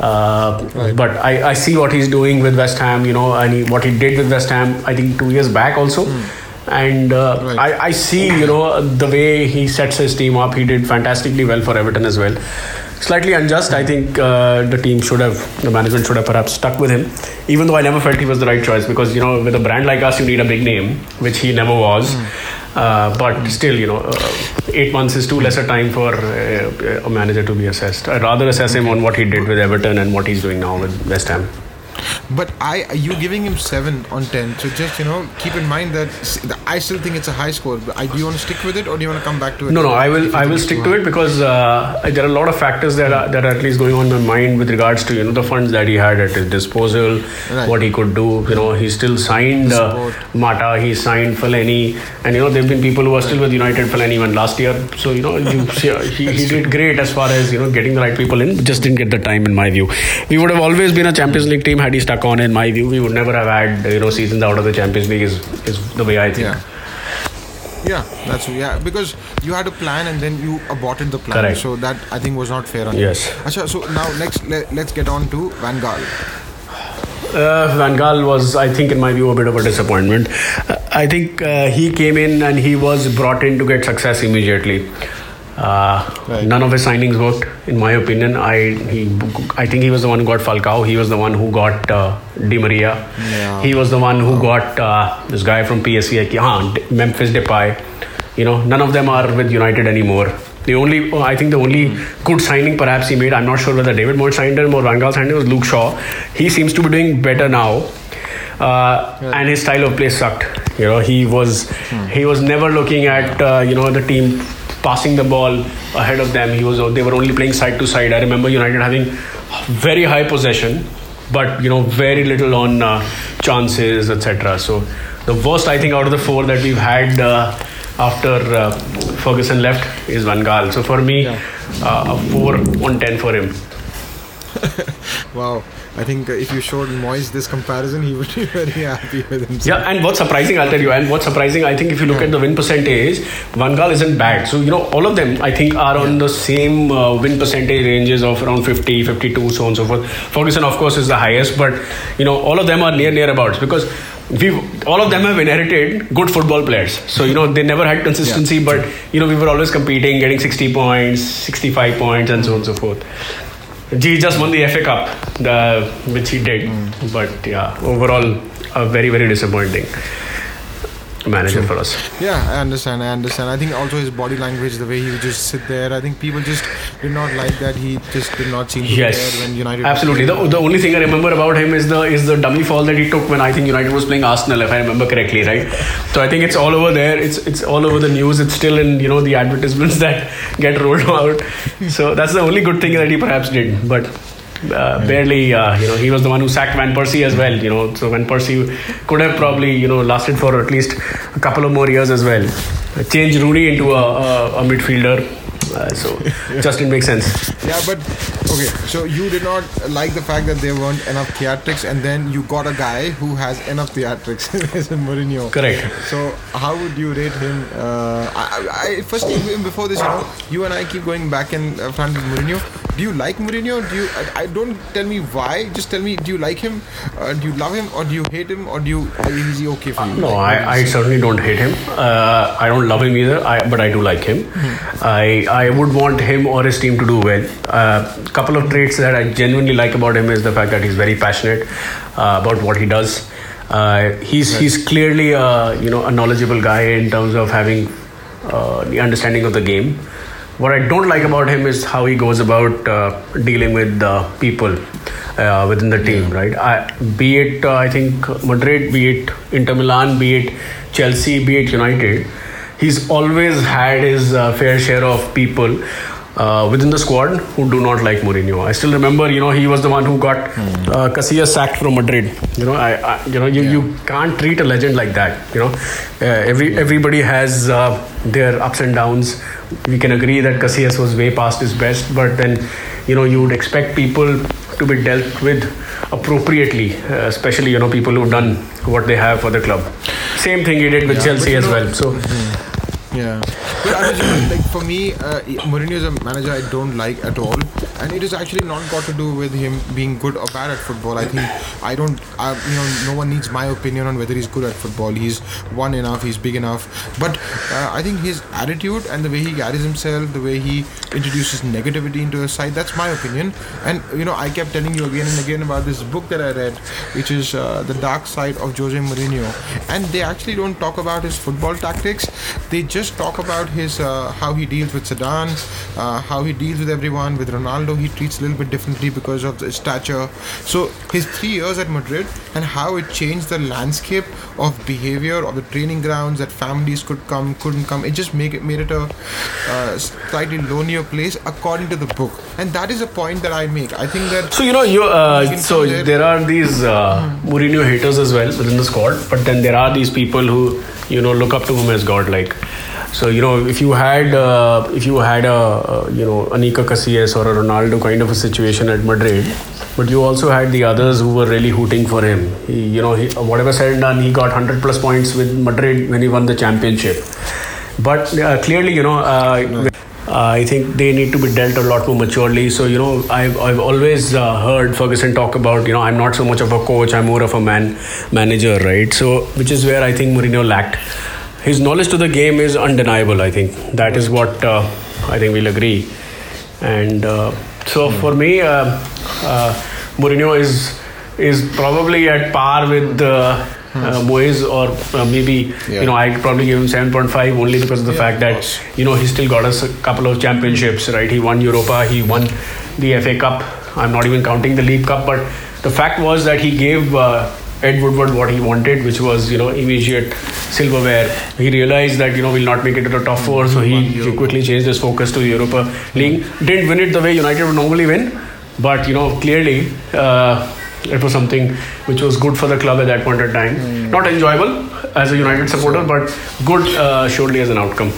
Speaker 2: Uh, right. But I, I see what he's doing with West Ham, you know, and he, what he did with West Ham, I think two years back also. Mm. And uh, right. I, I see, you know, the way he sets his team up. He did fantastically well for Everton as well slightly unjust. I think uh, the team should have, the management should have perhaps stuck with him, even though I never felt he was the right choice because, you know, with a brand like us, you need a big name, which he never was. Mm. Uh, but still, you know, uh, eight months is too less a time for uh, a manager to be assessed. I'd rather assess him on what he did with Everton and what he's doing now with West Ham.
Speaker 1: But I, you giving him seven on ten. So just you know, keep in mind that I still think it's a high score. But I, do you want to stick with it, or do you want to come back to it?
Speaker 2: No, no. I will. I will stick to it because uh, there are a lot of factors that are that are at least going on in my mind with regards to you know the funds that he had at his disposal, right. what he could do. You know, he still signed uh, Mata. He signed Fellaini, and you know there've been people who are still with United Fellaini even last year. So you know, you, he, he did great as far as you know getting the right people in. Just didn't get the time in my view. We would have always been a Champions League team had he stuck on. In my view, we would never have had you know seasons out of the Champions League. Is is the way I think.
Speaker 1: Yeah. Yeah, that's yeah because you had a plan and then you aborted the plan.
Speaker 2: Correct.
Speaker 1: So that I think was not fair on
Speaker 2: Yes.
Speaker 1: you. Acha, so now next let, let's get on to Van Gaal.
Speaker 2: Uh, Van Gaal was, I think, in my view, a bit of a disappointment. Uh, I think uh, he came in and he was brought in to get success immediately. Uh,
Speaker 1: Right.
Speaker 2: None of his signings worked, in my opinion. I he, I think he was the one who got Falcao. He was the one who got uh, Di Maria.
Speaker 1: Yeah.
Speaker 2: He was the one who got uh, this guy from PSV, uh, Memphis Depay. You know, none of them are with United anymore. The only, I think, the only good signing perhaps he made. I'm not sure whether David Moyes signed him or Van Gaal signed him. Was Luke Shaw. He seems to be doing better now, uh, and his style of play sucked. You know, he was he was never looking at uh, you know the team passing the ball ahead of them. He was they were only playing side to side. I remember United having very high possession, but you know very little on uh, chances, etc. So the worst I think out of the four that we've had. Uh, after uh, Ferguson left is Van Gaal. So for me,
Speaker 1: Yeah.
Speaker 2: uh, a four on ten for him.
Speaker 1: Wow, I think if you showed Moyes this comparison, he would be very happy with himself.
Speaker 2: Yeah, and what's surprising, I'll tell you, and what's surprising, I think if you look at the win percentage, Van Gaal isn't bad. So, you know, all of them, I think, are on the same uh, win percentage ranges of around 50, 52, so on and so forth. Ferguson, of course, is the highest, but, you know, all of them are near, near abouts because we all of them have inherited good football players. So, you know, they never had consistency,
Speaker 1: Yeah,
Speaker 2: but, you know, we were always competing, getting 60 points, 65 points, and so on and so forth. He just won the FA Cup, the, which he did. Hmm. But yeah, overall, a very, very disappointing manager for us.
Speaker 1: Yeah, I understand. I understand. I think also his body language, the way he would just sit there. I think people just did not like that. He just did not seem to
Speaker 2: Yes,
Speaker 1: care when United.
Speaker 2: absolutely. The, the only thing I remember about him is the is the dummy fall that he took when I think United was playing Arsenal, if I remember correctly, right? So I think it's all over there. It's it's all over the news. It's still in you know the advertisements that get rolled out. So that's the only good thing that he perhaps did, but. Uh, barely, uh, you know, he was the one who sacked Van Persie as well. You know, so Van Persie could have probably, you know, lasted for at least a couple of more years as well. Change Rooney into a, a, a midfielder, uh, so just didn't make sense.
Speaker 1: Yeah, but okay. So you did not like the fact that there weren't enough theatrics, and then you got a guy who has enough theatrics. as a Mourinho.
Speaker 2: Correct.
Speaker 1: So how would you rate him? Uh, I, I first before this, you know, you and I keep going back and uh, front with Mourinho. Do you like Mourinho? Do you? I, I don't tell me why. Just tell me. Do you like him? Uh, do you love him, or do you hate him, or do you? Is he okay for you?
Speaker 2: No,
Speaker 1: Like,
Speaker 2: I, I certainly don't hate him. Uh, I don't love him either, I, but I do like him. I I would want him or his team to do well. A couple of traits that I genuinely like about him is the fact that he's very passionate uh, about what he does. Uh, he's he's clearly a, you know a knowledgeable guy in terms of having uh, the understanding of the game. What I don't like about him is how he goes about uh, dealing with uh, people uh, within the team, right? I, be it, uh, I think, Madrid, be it Inter Milan, be it Chelsea, be it United, he's always had his uh, fair share of people uh, within the squad who do not like Mourinho. I still remember, you know, he was the one who got uh, Casillas sacked from Madrid. You know, I, I you know, you, you can't treat a legend like that. You know, uh, every everybody has uh, their ups and downs. We can agree that Casillas was way past his best, but then, you know, you would expect people to be dealt with appropriately, uh, especially you know people who've done what they have for the club. Same thing he did with
Speaker 1: Yeah,
Speaker 2: Chelsea as
Speaker 1: know-
Speaker 2: well. So.
Speaker 1: Yeah, like for me, uh, Mourinho is a manager I don't like at all, and it is actually not got to do with him being good or bad at football. I think I don't, I, you know, no one needs my opinion on whether he's good at football. He's won enough, he's big enough, but uh, I think his attitude and the way he carries himself, the way he introduces negativity into his side, that's my opinion. And you know, I kept telling you again and again about this book that I read, which is uh, the dark side of Jose Mourinho, and they actually don't talk about his football tactics. They just talk about his uh, how he deals with Zidane, uh, how he deals with everyone. With Ronaldo, he treats a little bit differently because of the stature. So his three years at Madrid and how it changed the landscape of behavior of the training grounds that families could come, couldn't come. It just make it made it a uh, slightly lonelier place according to the book, and that is a point that I make. I think that
Speaker 2: So you know you uh, so
Speaker 1: there.
Speaker 2: there are these uh, Mourinho haters as well within the squad, but then there are these people who you know look up to him as god like. So you know if you had uh, if you had a uh, you know an Iker Casillas or a Ronaldo kind of a situation at Madrid, but you also had the others who were really hooting for him. He, you know, he, whatever said and done, he got 100 plus points with Madrid when he won the championship. But uh, clearly, you know, uh, I think they need to be dealt a lot more maturely. So, you know, I've, I've always uh, heard Ferguson talk about, you know, I'm not so much of a coach, I'm more of a man manager, right? So, which is where I think Mourinho lacked. His knowledge to the game is undeniable, I think. That is what uh, I think we'll agree. And uh, so, for me, uh, uh, Mourinho is is probably at par with uh, uh, Moyes or uh, maybe
Speaker 1: Yeah.
Speaker 2: you know I'd probably give him 7.5 only because of the
Speaker 1: Yeah,
Speaker 2: fact that you know he still got us a couple of championships right he won Europa he won the FA Cup I'm not even counting the League Cup but the fact was that he gave uh, Ed Woodward what he wanted which was you know immediate silverware. He realized that you know we'll not make it to the top four so he, quickly changed his focus to Europa League. Didn't win it the way United would normally win but you know clearly uh, it was something which was good for the club at that point in time. Not enjoyable as a united supporter but good uh, surely as an outcome.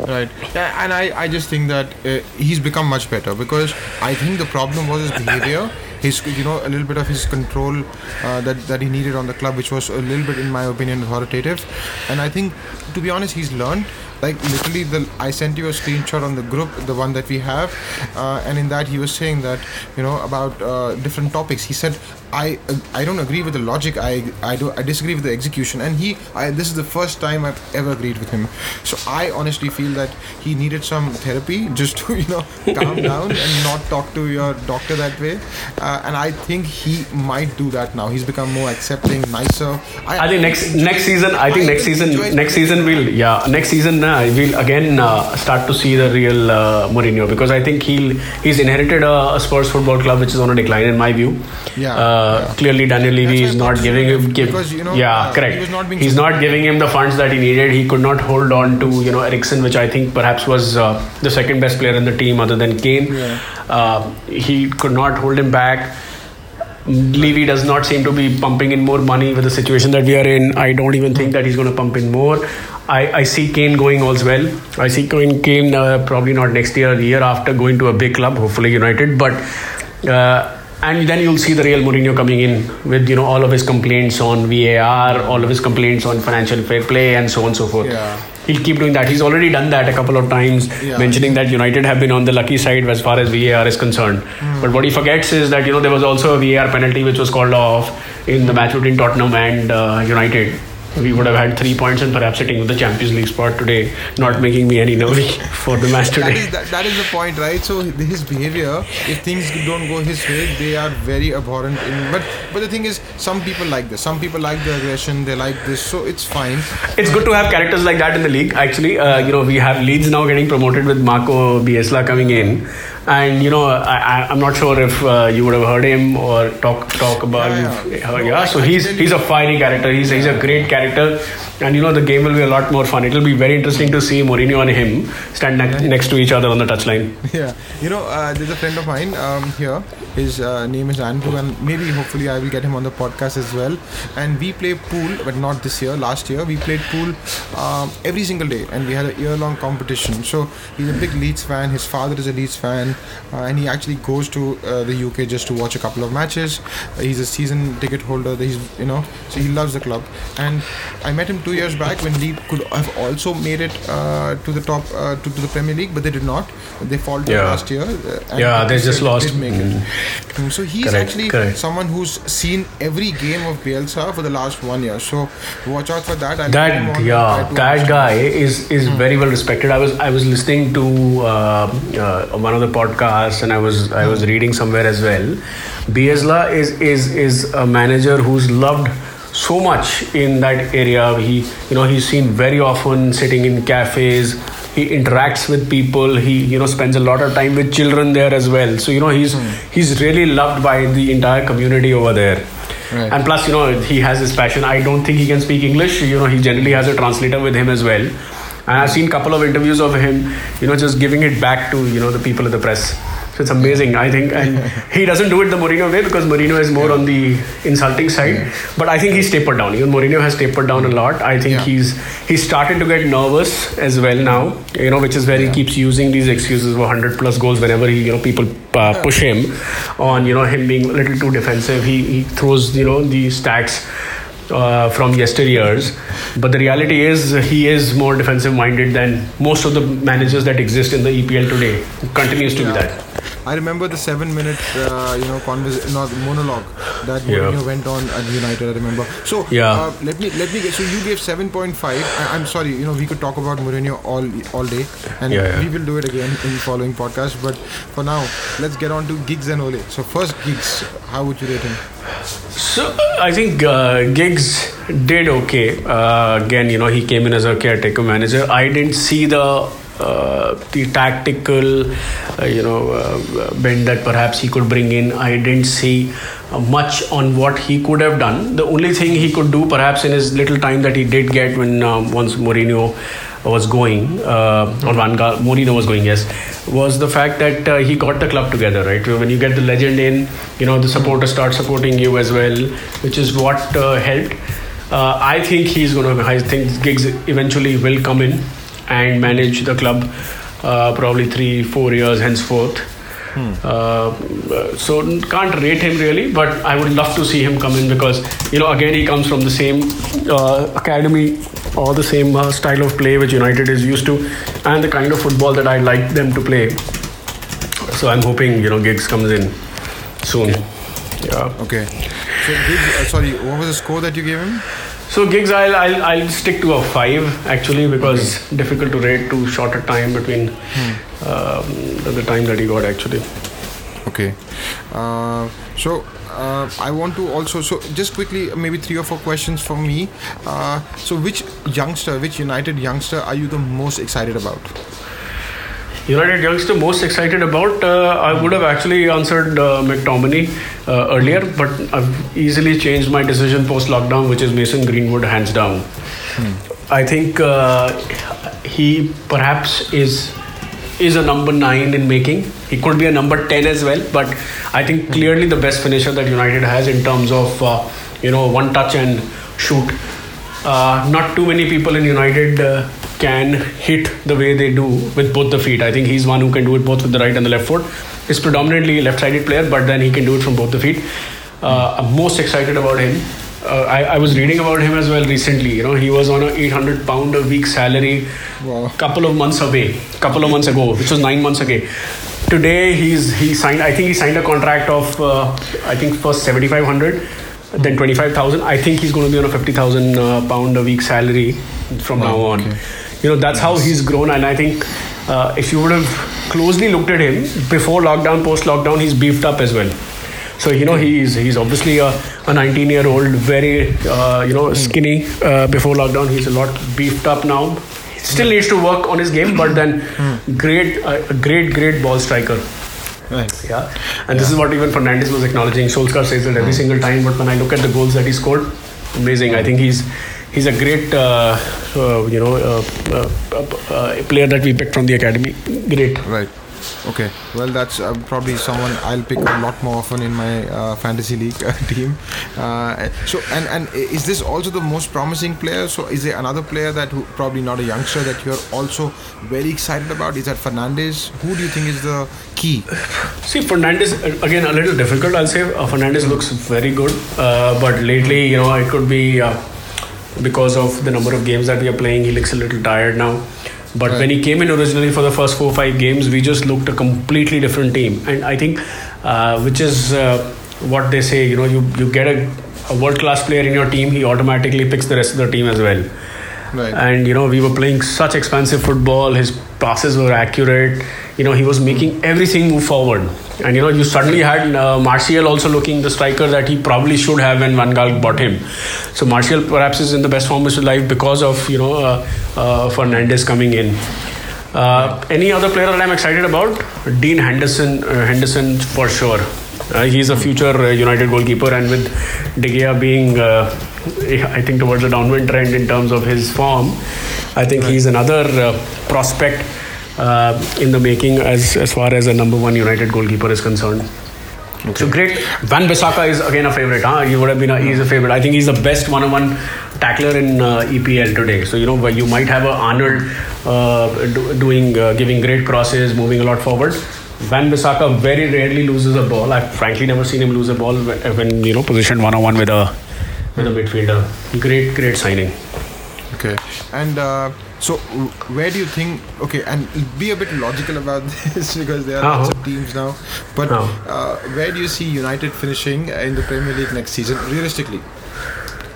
Speaker 1: Right. Yeah, and I, I just think that uh, he's become much better because I think the problem was his behavior, his you know a little bit of his control uh, that that he needed on the club, which was a little bit, in my opinion, authoritative. And I think, to be honest, he's learned. Like literally, the I sent you a screenshot on the group, the one that we have, uh, and in that he was saying that you know about uh, different topics. He said, I I don't agree with the logic. I I do I disagree with the execution. And he I this is the first time I've ever agreed with him. So I honestly feel that he needed some therapy just to you know calm down and not talk to your doctor that way. Uh, and I think he might do that now. He's become more accepting, nicer.
Speaker 2: I think next next season. I think
Speaker 1: I
Speaker 2: next season. Next season we'll yeah. Next season uh, we'll again uh, start to see the real uh, Mourinho because I think he'll he's inherited a, a Spurs football club which is on a decline in my view.
Speaker 1: Yeah,
Speaker 2: Uh,
Speaker 1: yeah.
Speaker 2: Clearly, Daniel Levy is not giving him. Give,
Speaker 1: because, you know,
Speaker 2: yeah,
Speaker 1: uh,
Speaker 2: correct.
Speaker 1: he not
Speaker 2: he's not giving him the funds that he needed. He could not hold on to you know Eriksen, which I think perhaps was uh, the second best player in the team other than Kane.
Speaker 1: Yeah.
Speaker 2: Uh, he could not hold him back. Levy does not seem to be pumping in more money with the situation that we are in. I don't even think that he's going to pump in more. I, I see Kane going all well. I see Kane, Kane uh, probably not next year, the year after going to a big club, hopefully United. But uh, and then you'll see the real Mourinho coming in with you know all of his complaints on VAR, all of his complaints on financial fair play, and so on and so forth.
Speaker 1: Yeah.
Speaker 2: He'll keep doing that. He's already done that a couple of times,
Speaker 1: Yeah.
Speaker 2: mentioning that United have been on the lucky side as far as VAR is concerned. But what he forgets is that you know there was also a VAR penalty which was called off in the match between Tottenham and uh, United. We would have had three points and perhaps sitting with the Champions League spot today, not making me any nervy for the match today.
Speaker 1: is that, that is the point right so his behavior if things don't go his way they are very abhorrent in, but but the thing is some people like this some people like the aggression they like this so it's fine
Speaker 2: It's good to have characters like that in the league. Actually, uh, you know, we have Leeds now getting promoted with Marco Bielsa coming in, and you know, I, I'm not sure if uh, you would have heard him or talk talk about.
Speaker 1: Yeah,
Speaker 2: Yeah, uh, yeah so he's he's a fiery character. He's he's a great character, and you know, the game will be a lot more fun. It'll be very interesting to see Mourinho and him stand ne- next to each other on the touchline.
Speaker 1: yeah. You know uh, there's a friend of mine um, here. His uh, name is andrew and maybe hopefully i will get him on the podcast as well. And we play pool but not this year last year. We played pool um, every single day and we had a year long competition. So he's a big leeds fan. His father is a leeds fan uh, and he actually goes to uh, the uk just to watch a couple of matches. Uh, he's a season ticket holder. He's you know so he loves the club. And i met him two years back when leeds could have also made it uh, to the top uh, to, to the premier league but they did not they faltered
Speaker 2: Yeah.
Speaker 1: last year. uh, and
Speaker 2: Yeah, they just lost.
Speaker 1: Did make it. Mm, So he's
Speaker 2: Correct,
Speaker 1: actually
Speaker 2: correct.
Speaker 1: someone who's seen every game of Bielsa for the last one year. So watch out for that. I'll
Speaker 2: That yeah,
Speaker 1: and try to
Speaker 2: that guy is is very well respected. I was I was listening to uh, uh, one of the podcasts and I was I was reading somewhere as well. Bielsa is is is a manager who's loved so much in that area. He you know he's seen very often sitting in cafes. He interacts with people. He you know spends a lot of time with children there as well. So you know he's hmm. he's really loved by the entire community over there.
Speaker 1: Right.
Speaker 2: And plus, you know, he has his passion. I don't think he can speak English. You know, he generally has a translator with him as well. And I've seen a couple of interviews of him, you know, just giving it back to, you know, the people of the press. So it's amazing, I think, and he doesn't do it the Mourinho way because Mourinho is more on the insulting side.
Speaker 1: Yeah.
Speaker 2: But I think he's tapered down. Even Mourinho has tapered down a lot. I think
Speaker 1: Yeah.
Speaker 2: he's he's started to get nervous as well now. You know, which is where he keeps using these excuses for 100 plus goals whenever he you know people uh, push him on you know him being a little too defensive. He he throws you know these stacks uh, from yesteryears. But the reality is, he is more defensive minded than most of the managers that exist in the EPL today. Continues to be that.
Speaker 1: I remember the seven-minute, uh, you know, convers- monologue that
Speaker 2: Yeah.
Speaker 1: Mourinho went on at United. I remember. So
Speaker 2: Yeah.
Speaker 1: uh, let me let me get. So you gave seven point five. I'm sorry. You know, we could talk about Mourinho all all day, and
Speaker 2: Yeah, yeah.
Speaker 1: we will do it again in the following podcast. But for now, let's get on to Giggs and Ole. So first, Giggs. How would you rate him?
Speaker 2: So I think uh, Giggs did okay. Uh, again, you know, he came in as a caretaker manager. I didn't see the uh, the tactical, uh, you know, uh, bend that perhaps he could bring in. I didn't see uh, much on what he could have done. The only thing he could do, perhaps in his little time that he did get when um, once Mourinho was going, uh, or Van Gaal, Mourinho was going, yes, was the fact that uh, he got the club together, right? When you get the legend in, you know, the supporters start supporting you as well, which is what uh, helped. Uh, I think he's going to, I think Giggs eventually will come in and manage the club uh, probably three, four years henceforth. Uh, so can't rate him really, but I would love to see him come in because you know again he comes from the same uh, academy or the same uh, style of play which United is used to, and the kind of football that I like them to play. So I'm hoping you know Giggs comes in soon. Yeah.
Speaker 1: Okay. So Giggs. Uh, sorry, what was the score that you gave him?
Speaker 2: So Giggs, I'll, I'll I'll stick to a five actually because difficult to rate too short a time between um, the, the time that he got actually.
Speaker 1: Okay. Uh, so uh, I want to also so just quickly maybe three or four questions for me. Uh, so which youngster, which United youngster are you the most excited about?
Speaker 2: United youngster most excited about? Uh, I would have actually answered uh, McTominay uh, earlier, but I've easily changed my decision post lockdown, which is Mason Greenwood, hands down. I think uh, he perhaps is is a number nine in making. He could be a number ten as well, but I think clearly the best finisher that United has in terms of uh, you know one touch and shoot. Uh, not too many people in United uh, can hit the way they do with both the feet. I think he's one who can do it both with the right and the left foot. He's predominantly left-sided player, but then he can do it from both the feet. Uh, I'm most excited about him. Uh, I, I was reading about him as well recently. You know, he was on a 800 pound a week salary,
Speaker 1: Wow.
Speaker 2: couple of months away, couple of months ago, which was nine months ago. Today he's he signed. I think he signed a contract of uh, I think first 7,500, then 25,000. I think he's going to be on a 50,000 uh, pound a week salary from now on.
Speaker 1: okay.
Speaker 2: You know that's how he's grown, and I think uh, if you would have closely looked at him before lockdown, post lockdown, he's beefed up as well. So you know he's he's obviously a, a 19 year old, very uh, you know skinny uh, before lockdown. He's a lot beefed up now. He still needs to work on his game, but then great, uh, a great, great ball striker.
Speaker 1: Right.
Speaker 2: Yeah, and this is what even Fernandes was acknowledging. Solskjaer says it every single time, but when I look at the goals that he scored, amazing. I think he's he's a great uh, uh, you know uh, uh, uh, uh, player that we picked from the academy. Great.
Speaker 1: Right. Okay. Well, that's uh, probably someone I'll pick a lot more often in my uh, fantasy league uh, team. Uh, so, and and is this also the most promising player? So, is there another player that who probably not a youngster that you're also very excited about? Is that Fernandes? Who do you think is the key?
Speaker 2: See, Fernandes again a little difficult. I'll say uh, Fernandes looks very good, uh, but lately, you know, it could be uh, because of the number of games that we are playing. He looks a little tired now. But when he came in originally for the first four or five games, we just looked a completely different team. And I think, uh, which is uh, what they say, you know, you, you get a, a world class player in your team, he automatically picks the rest of the team as well.
Speaker 1: Right.
Speaker 2: And you know, we were playing such expansive football. His passes were accurate. You know, he was making everything move forward. And you know, you suddenly had uh, Martial also looking the striker that he probably should have when Van Gaal bought him. So Martial perhaps is in the best form of his life because of you know uh, uh, Fernandes coming in. Uh, any other player that I'm excited about? Dean Henderson. Uh, Henderson for sure. Uh, he's a future uh, United goalkeeper, and with De Gea being, I think, towards a downward trend in terms of his form, I think he's another prospect uh, in the making as as far as a number one United goalkeeper is concerned. So great. Wan-Bissaka is again a favorite. Huh? He would have been a, he's a favorite. I think he's the best one-on-one tackler in uh, EPL today. So you know you might have a Arnold uh, do, doing uh, giving great crosses, moving a lot forward. Wan-Bissaka very rarely loses a ball. I've frankly never seen him lose a ball when you know positioned one-on-one with a with a midfielder. Great, great signing.
Speaker 1: Okay, and uh, so where do you think? Okay, and be a bit logical about this because there are uh-huh. lots of teams now. But uh-huh. uh, where do you see United finishing in the Premier League next season, realistically?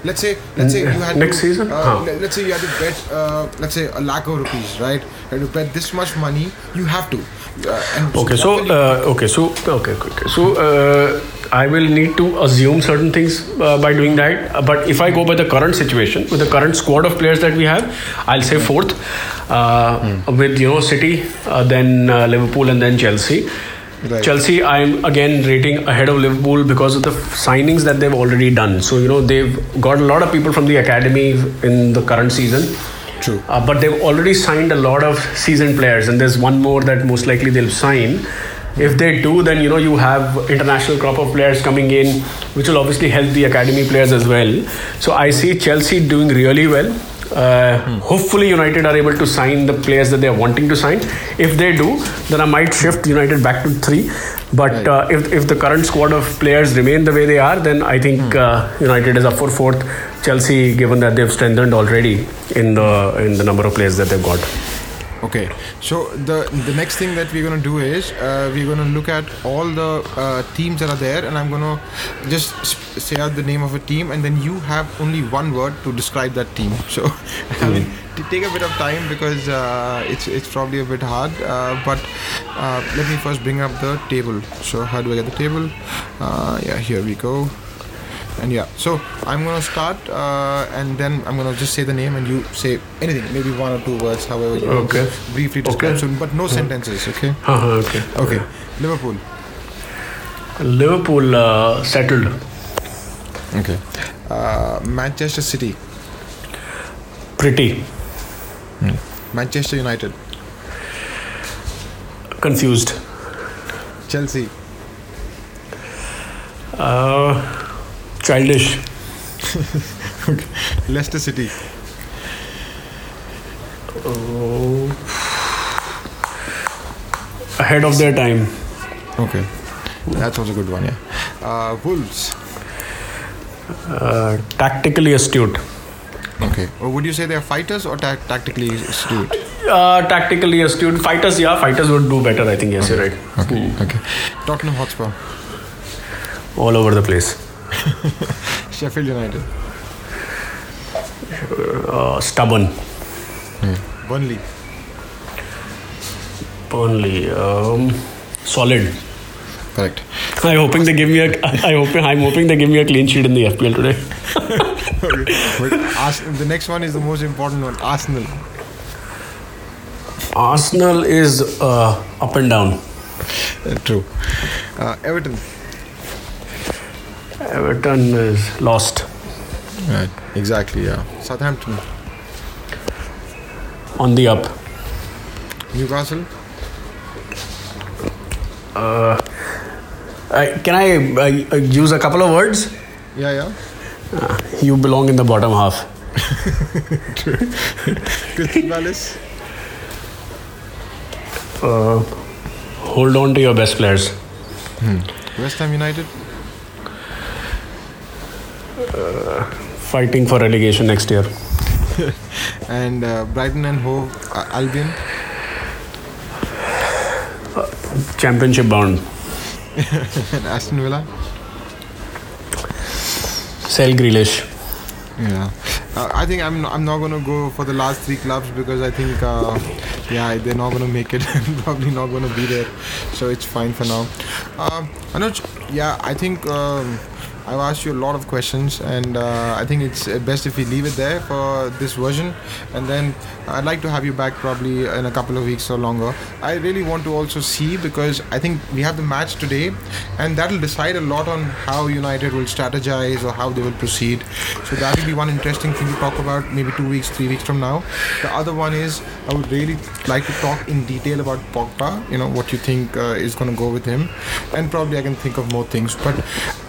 Speaker 1: Let's say, let's say you had
Speaker 2: next
Speaker 1: to,
Speaker 2: season.
Speaker 1: Uh. Let's say you had to bet, uh, let's say a lakh of rupees, right? You had to bet this much money. You have to.
Speaker 2: Okay, so, uh, okay, so okay, okay, so uh, I will need to assume certain things uh, by doing that. Uh, but if I go by the current situation with the current squad of players that we have, I'll say fourth uh, mm. with you know City, uh, then uh, Liverpool, and then Chelsea. Right. Chelsea, I'm again rating ahead of Liverpool because of the signings that they've already done. So you know they've got a lot of people from the academy in the current season.
Speaker 1: True.
Speaker 2: Uh, but they've already signed a lot of seasoned players, and there's one more that most likely they'll sign. If they do then you know you have international crop of players coming in which will obviously help the academy players as well. So i see chelsea doing really well. Uh, hmm. hopefully united are able to sign the players that they are wanting to sign. If they do then i might shift united back to 3 but right. uh, if, if the current squad of players remain the way they are then i think hmm. uh, united is up for fourth chelsea given that they've strengthened already in the in the number of players that they've got
Speaker 1: Okay, so the the next thing that we're gonna do is uh, we're gonna look at all the uh, teams that are there, and I'm gonna just say out the name of a team, and then you have only one word to describe that team. So, mm. I mean, take a bit of time because uh, it's it's probably a bit hard. Uh, but uh, let me first bring up the table. So, how do I get the table? Uh, yeah, here we go and yeah so i'm gonna start uh, and then i'm gonna just say the name and you say anything maybe one or two words however you
Speaker 2: okay.
Speaker 1: briefly describe. Okay. but no sentences okay?
Speaker 2: Uh-huh, okay.
Speaker 1: Okay. Liverpool.
Speaker 2: Liverpool uh, settled.
Speaker 1: Okay. Uh, manchester city.
Speaker 2: Pretty.
Speaker 1: Hmm. manchester united.
Speaker 2: Confused.
Speaker 1: Chelsea.
Speaker 2: Uh Childish.
Speaker 1: okay. Leicester City.
Speaker 2: Oh. Ahead of their time.
Speaker 1: Okay. That was a good one, yeah. Uh, Wolves.
Speaker 2: Uh, tactically astute.
Speaker 1: Okay. Or would you say they're fighters or ta- tactically astute?
Speaker 2: Uh, tactically astute. Fighters, yeah. Fighters would do better, I think. Yes,
Speaker 1: okay.
Speaker 2: you're right.
Speaker 1: Okay. Mm. Okay. Tottenham Hotspur.
Speaker 2: All over the place.
Speaker 1: Sheffield United.
Speaker 2: Uh, stubborn.
Speaker 1: Hmm. Burnley.
Speaker 2: Burnley. Um, solid.
Speaker 1: Correct.
Speaker 2: I'm hoping they give me a. I hope I'm hoping they give me a clean sheet in the FPL today.
Speaker 1: the next one is the most important one. Arsenal.
Speaker 2: Arsenal is uh, up and down.
Speaker 1: Uh, true. Uh, Everton.
Speaker 2: Everton is lost.
Speaker 1: Right. Exactly. Yeah. Southampton.
Speaker 2: On the up.
Speaker 1: Newcastle.
Speaker 2: Uh, I, can I uh, use a couple of words?
Speaker 1: Yeah, yeah.
Speaker 2: Uh, you belong in the bottom half.
Speaker 1: Crystal Palace.
Speaker 2: Uh, hold on to your best players.
Speaker 1: Hmm. West Ham United.
Speaker 2: Uh, fighting for relegation next year.
Speaker 1: and uh, Brighton and Hove uh, Albion.
Speaker 2: championship bound.
Speaker 1: and Aston Villa.
Speaker 2: Sell Grealish.
Speaker 1: Yeah, uh, I think I'm I'm not gonna go for the last three clubs because I think uh, yeah they're not gonna make it probably not gonna be there, so it's fine for now. Uh, Anuj, yeah, I think. Um, I've asked you a lot of questions, and uh, I think it's best if we leave it there for this version. And then I'd like to have you back probably in a couple of weeks or longer. I really want to also see because I think we have the match today, and that'll decide a lot on how United will strategize or how they will proceed. So that will be one interesting thing to talk about maybe two weeks, three weeks from now. The other one is I would really like to talk in detail about Pogba. You know what you think uh, is going to go with him, and probably I can think of more things. But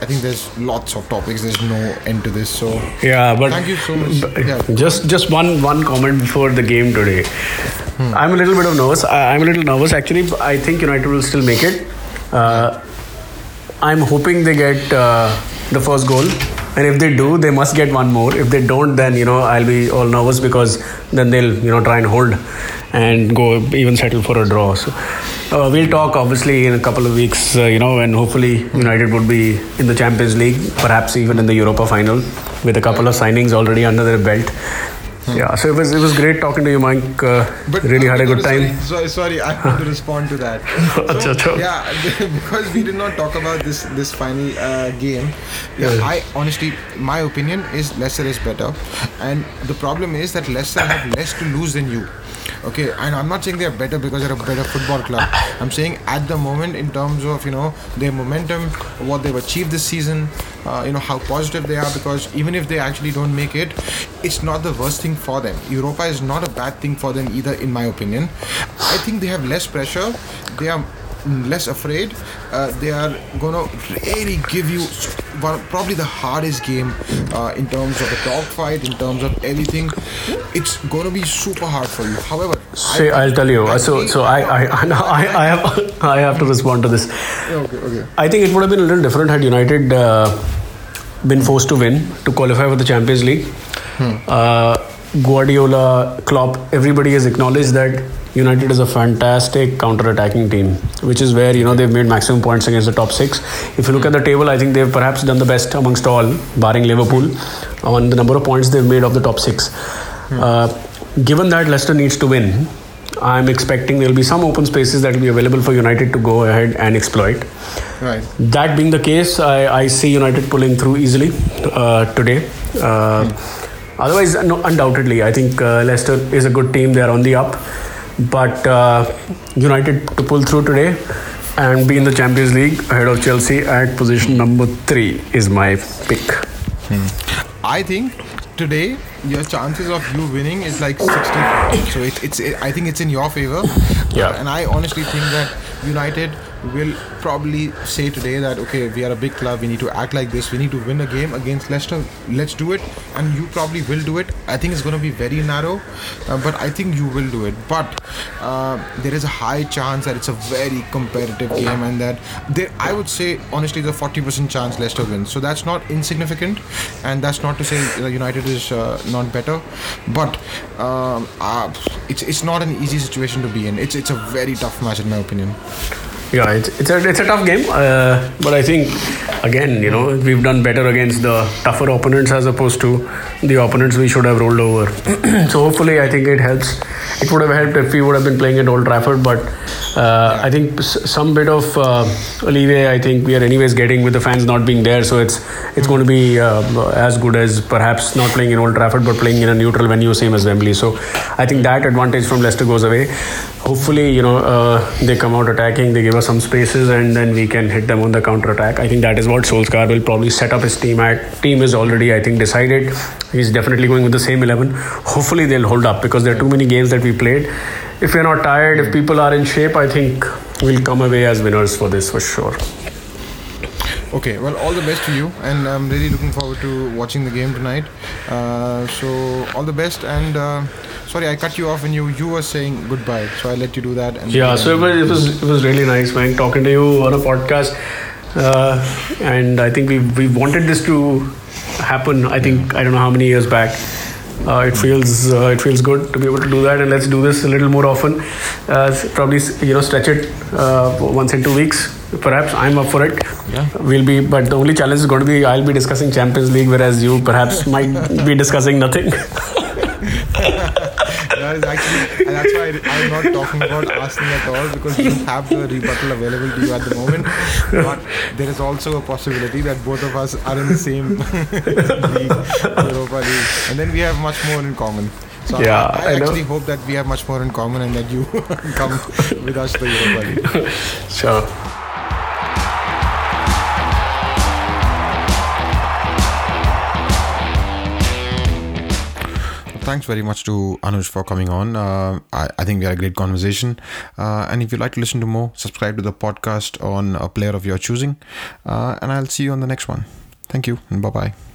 Speaker 1: I think there's lots of topics. There's no end to this. So
Speaker 2: yeah, but
Speaker 1: thank you so much. Yeah.
Speaker 2: Just just one one comment before the game today. Hmm. I'm a little bit of nervous. I, am a little nervous actually. I think United will still make it. Uh, I'm hoping they get uh, the first goal and if they do they must get one more if they don't then you know i'll be all nervous because then they'll you know try and hold and go even settle for a draw so uh, we'll talk obviously in a couple of weeks uh, you know and hopefully united would be in the champions league perhaps even in the europa final with a couple of signings already under their belt yeah, so it was it was great talking to you, Mike. Uh, but really had a good time.
Speaker 1: Sorry, sorry, I have to respond to that. So, yeah, because we did not talk about this this final uh, game. Yeah, yeah, I honestly, my opinion is Leicester is better, and the problem is that Leicester have less to lose than you. Okay, and I'm not saying they're better because they're a better football club. I'm saying at the moment, in terms of you know their momentum, what they've achieved this season, uh, you know how positive they are. Because even if they actually don't make it, it's not the worst thing for them. Europa is not a bad thing for them either, in my opinion. I think they have less pressure. They are less afraid. Uh, they are gonna really give you one, probably the hardest game uh, in terms of the dogfight, in terms of everything. It's gonna be super hard for you. However,
Speaker 2: say I, will tell you. so so I I, I I have I have to respond to this.
Speaker 1: Okay okay.
Speaker 2: I think it would have been a little different had United uh, been forced to win to qualify for the Champions League. Hmm. Guardiola, Klopp, everybody has acknowledged that United is a fantastic counter-attacking team, which is where you know they've made maximum points against the top six. If you look at the table, I think they've perhaps done the best amongst all, barring Liverpool, on the number of points they've made of the top six. Hmm. Uh, given that Leicester needs to win, I'm expecting there'll be some open spaces that will be available for United to go ahead and exploit.
Speaker 1: Right.
Speaker 2: That being the case, I, I see United pulling through easily uh, today. Uh, hmm. Otherwise, no, undoubtedly, I think uh, Leicester is a good team. They are on the up. But uh, United to pull through today and be in the Champions League ahead of Chelsea at position number three is my pick.
Speaker 1: Hmm. I think today your chances of you winning is like 60 so it, it's it, i think it's in your favor
Speaker 2: yeah
Speaker 1: and i honestly think that united will probably say today that okay we are a big club we need to act like this we need to win a game against Leicester let's do it. And you probably will do it. I think it's going to be very narrow uh, but I think you will do it. But uh, there is a high chance that it's a very competitive game and that there I would say honestly a 40% chance Leicester wins. So that's not insignificant and that's not to say United is uh, not better. But um, uh, it's it's not an easy situation to be in. It's it's a very tough match in my opinion
Speaker 2: yeah, it's, it's, a, it's a tough game, uh, but I think, again, you know, we've done better against the tougher opponents as opposed to the opponents we should have rolled over. so hopefully, I think it helps. It would have helped if we would have been playing at Old Trafford, but uh, I think some bit of uh, leeway. I think we are anyways getting with the fans not being there, so it's it's going to be uh, as good as perhaps not playing in Old Trafford, but playing in a neutral venue, same as Wembley. So I think that advantage from Leicester goes away. Hopefully, you know, uh, they come out attacking, they give some spaces, and then we can hit them on the counter attack. I think that is what Solskjaer will probably set up his team at. Team is already, I think, decided. He's definitely going with the same eleven. Hopefully, they'll hold up because there are too many games that we played if we're not tired, if people are in shape, I think we'll come away as winners for this for sure.
Speaker 1: Okay, well, all the best to you, and I'm really looking forward to watching the game tonight. Uh, so, all the best, and uh, sorry, I cut you off when you you were saying goodbye, so I let you do that.
Speaker 2: And yeah, so it was, it was, it was really nice, man, talking to you on a podcast, uh, and I think we we wanted this to happen. I think I don't know how many years back uh, it feels uh, it feels good to be able to do that, and let's do this a little more often. Uh, probably you know stretch it uh, once in two weeks. Perhaps I'm up for it.
Speaker 1: Yeah.
Speaker 2: We'll be, but the only challenge is going to be I'll be discussing Champions League, whereas you perhaps might be discussing nothing.
Speaker 1: that is actually that's why I, am not talking about Arsenal at all because you have the rebuttal available to you at the moment. But there is also a possibility that both of us are in the same league, Europa League, and then we have much more in common. So
Speaker 2: yeah,
Speaker 1: I, I, I actually hope that we have much more in common and that you come with us to Europa League.
Speaker 2: Sure.
Speaker 1: Thanks very much to Anuj for coming on. Uh, I, I, think we had a great conversation. Uh, and if you'd like to listen to more, subscribe to the podcast on a player of your choosing. Uh, and I'll see you on the next one. Thank you and bye bye.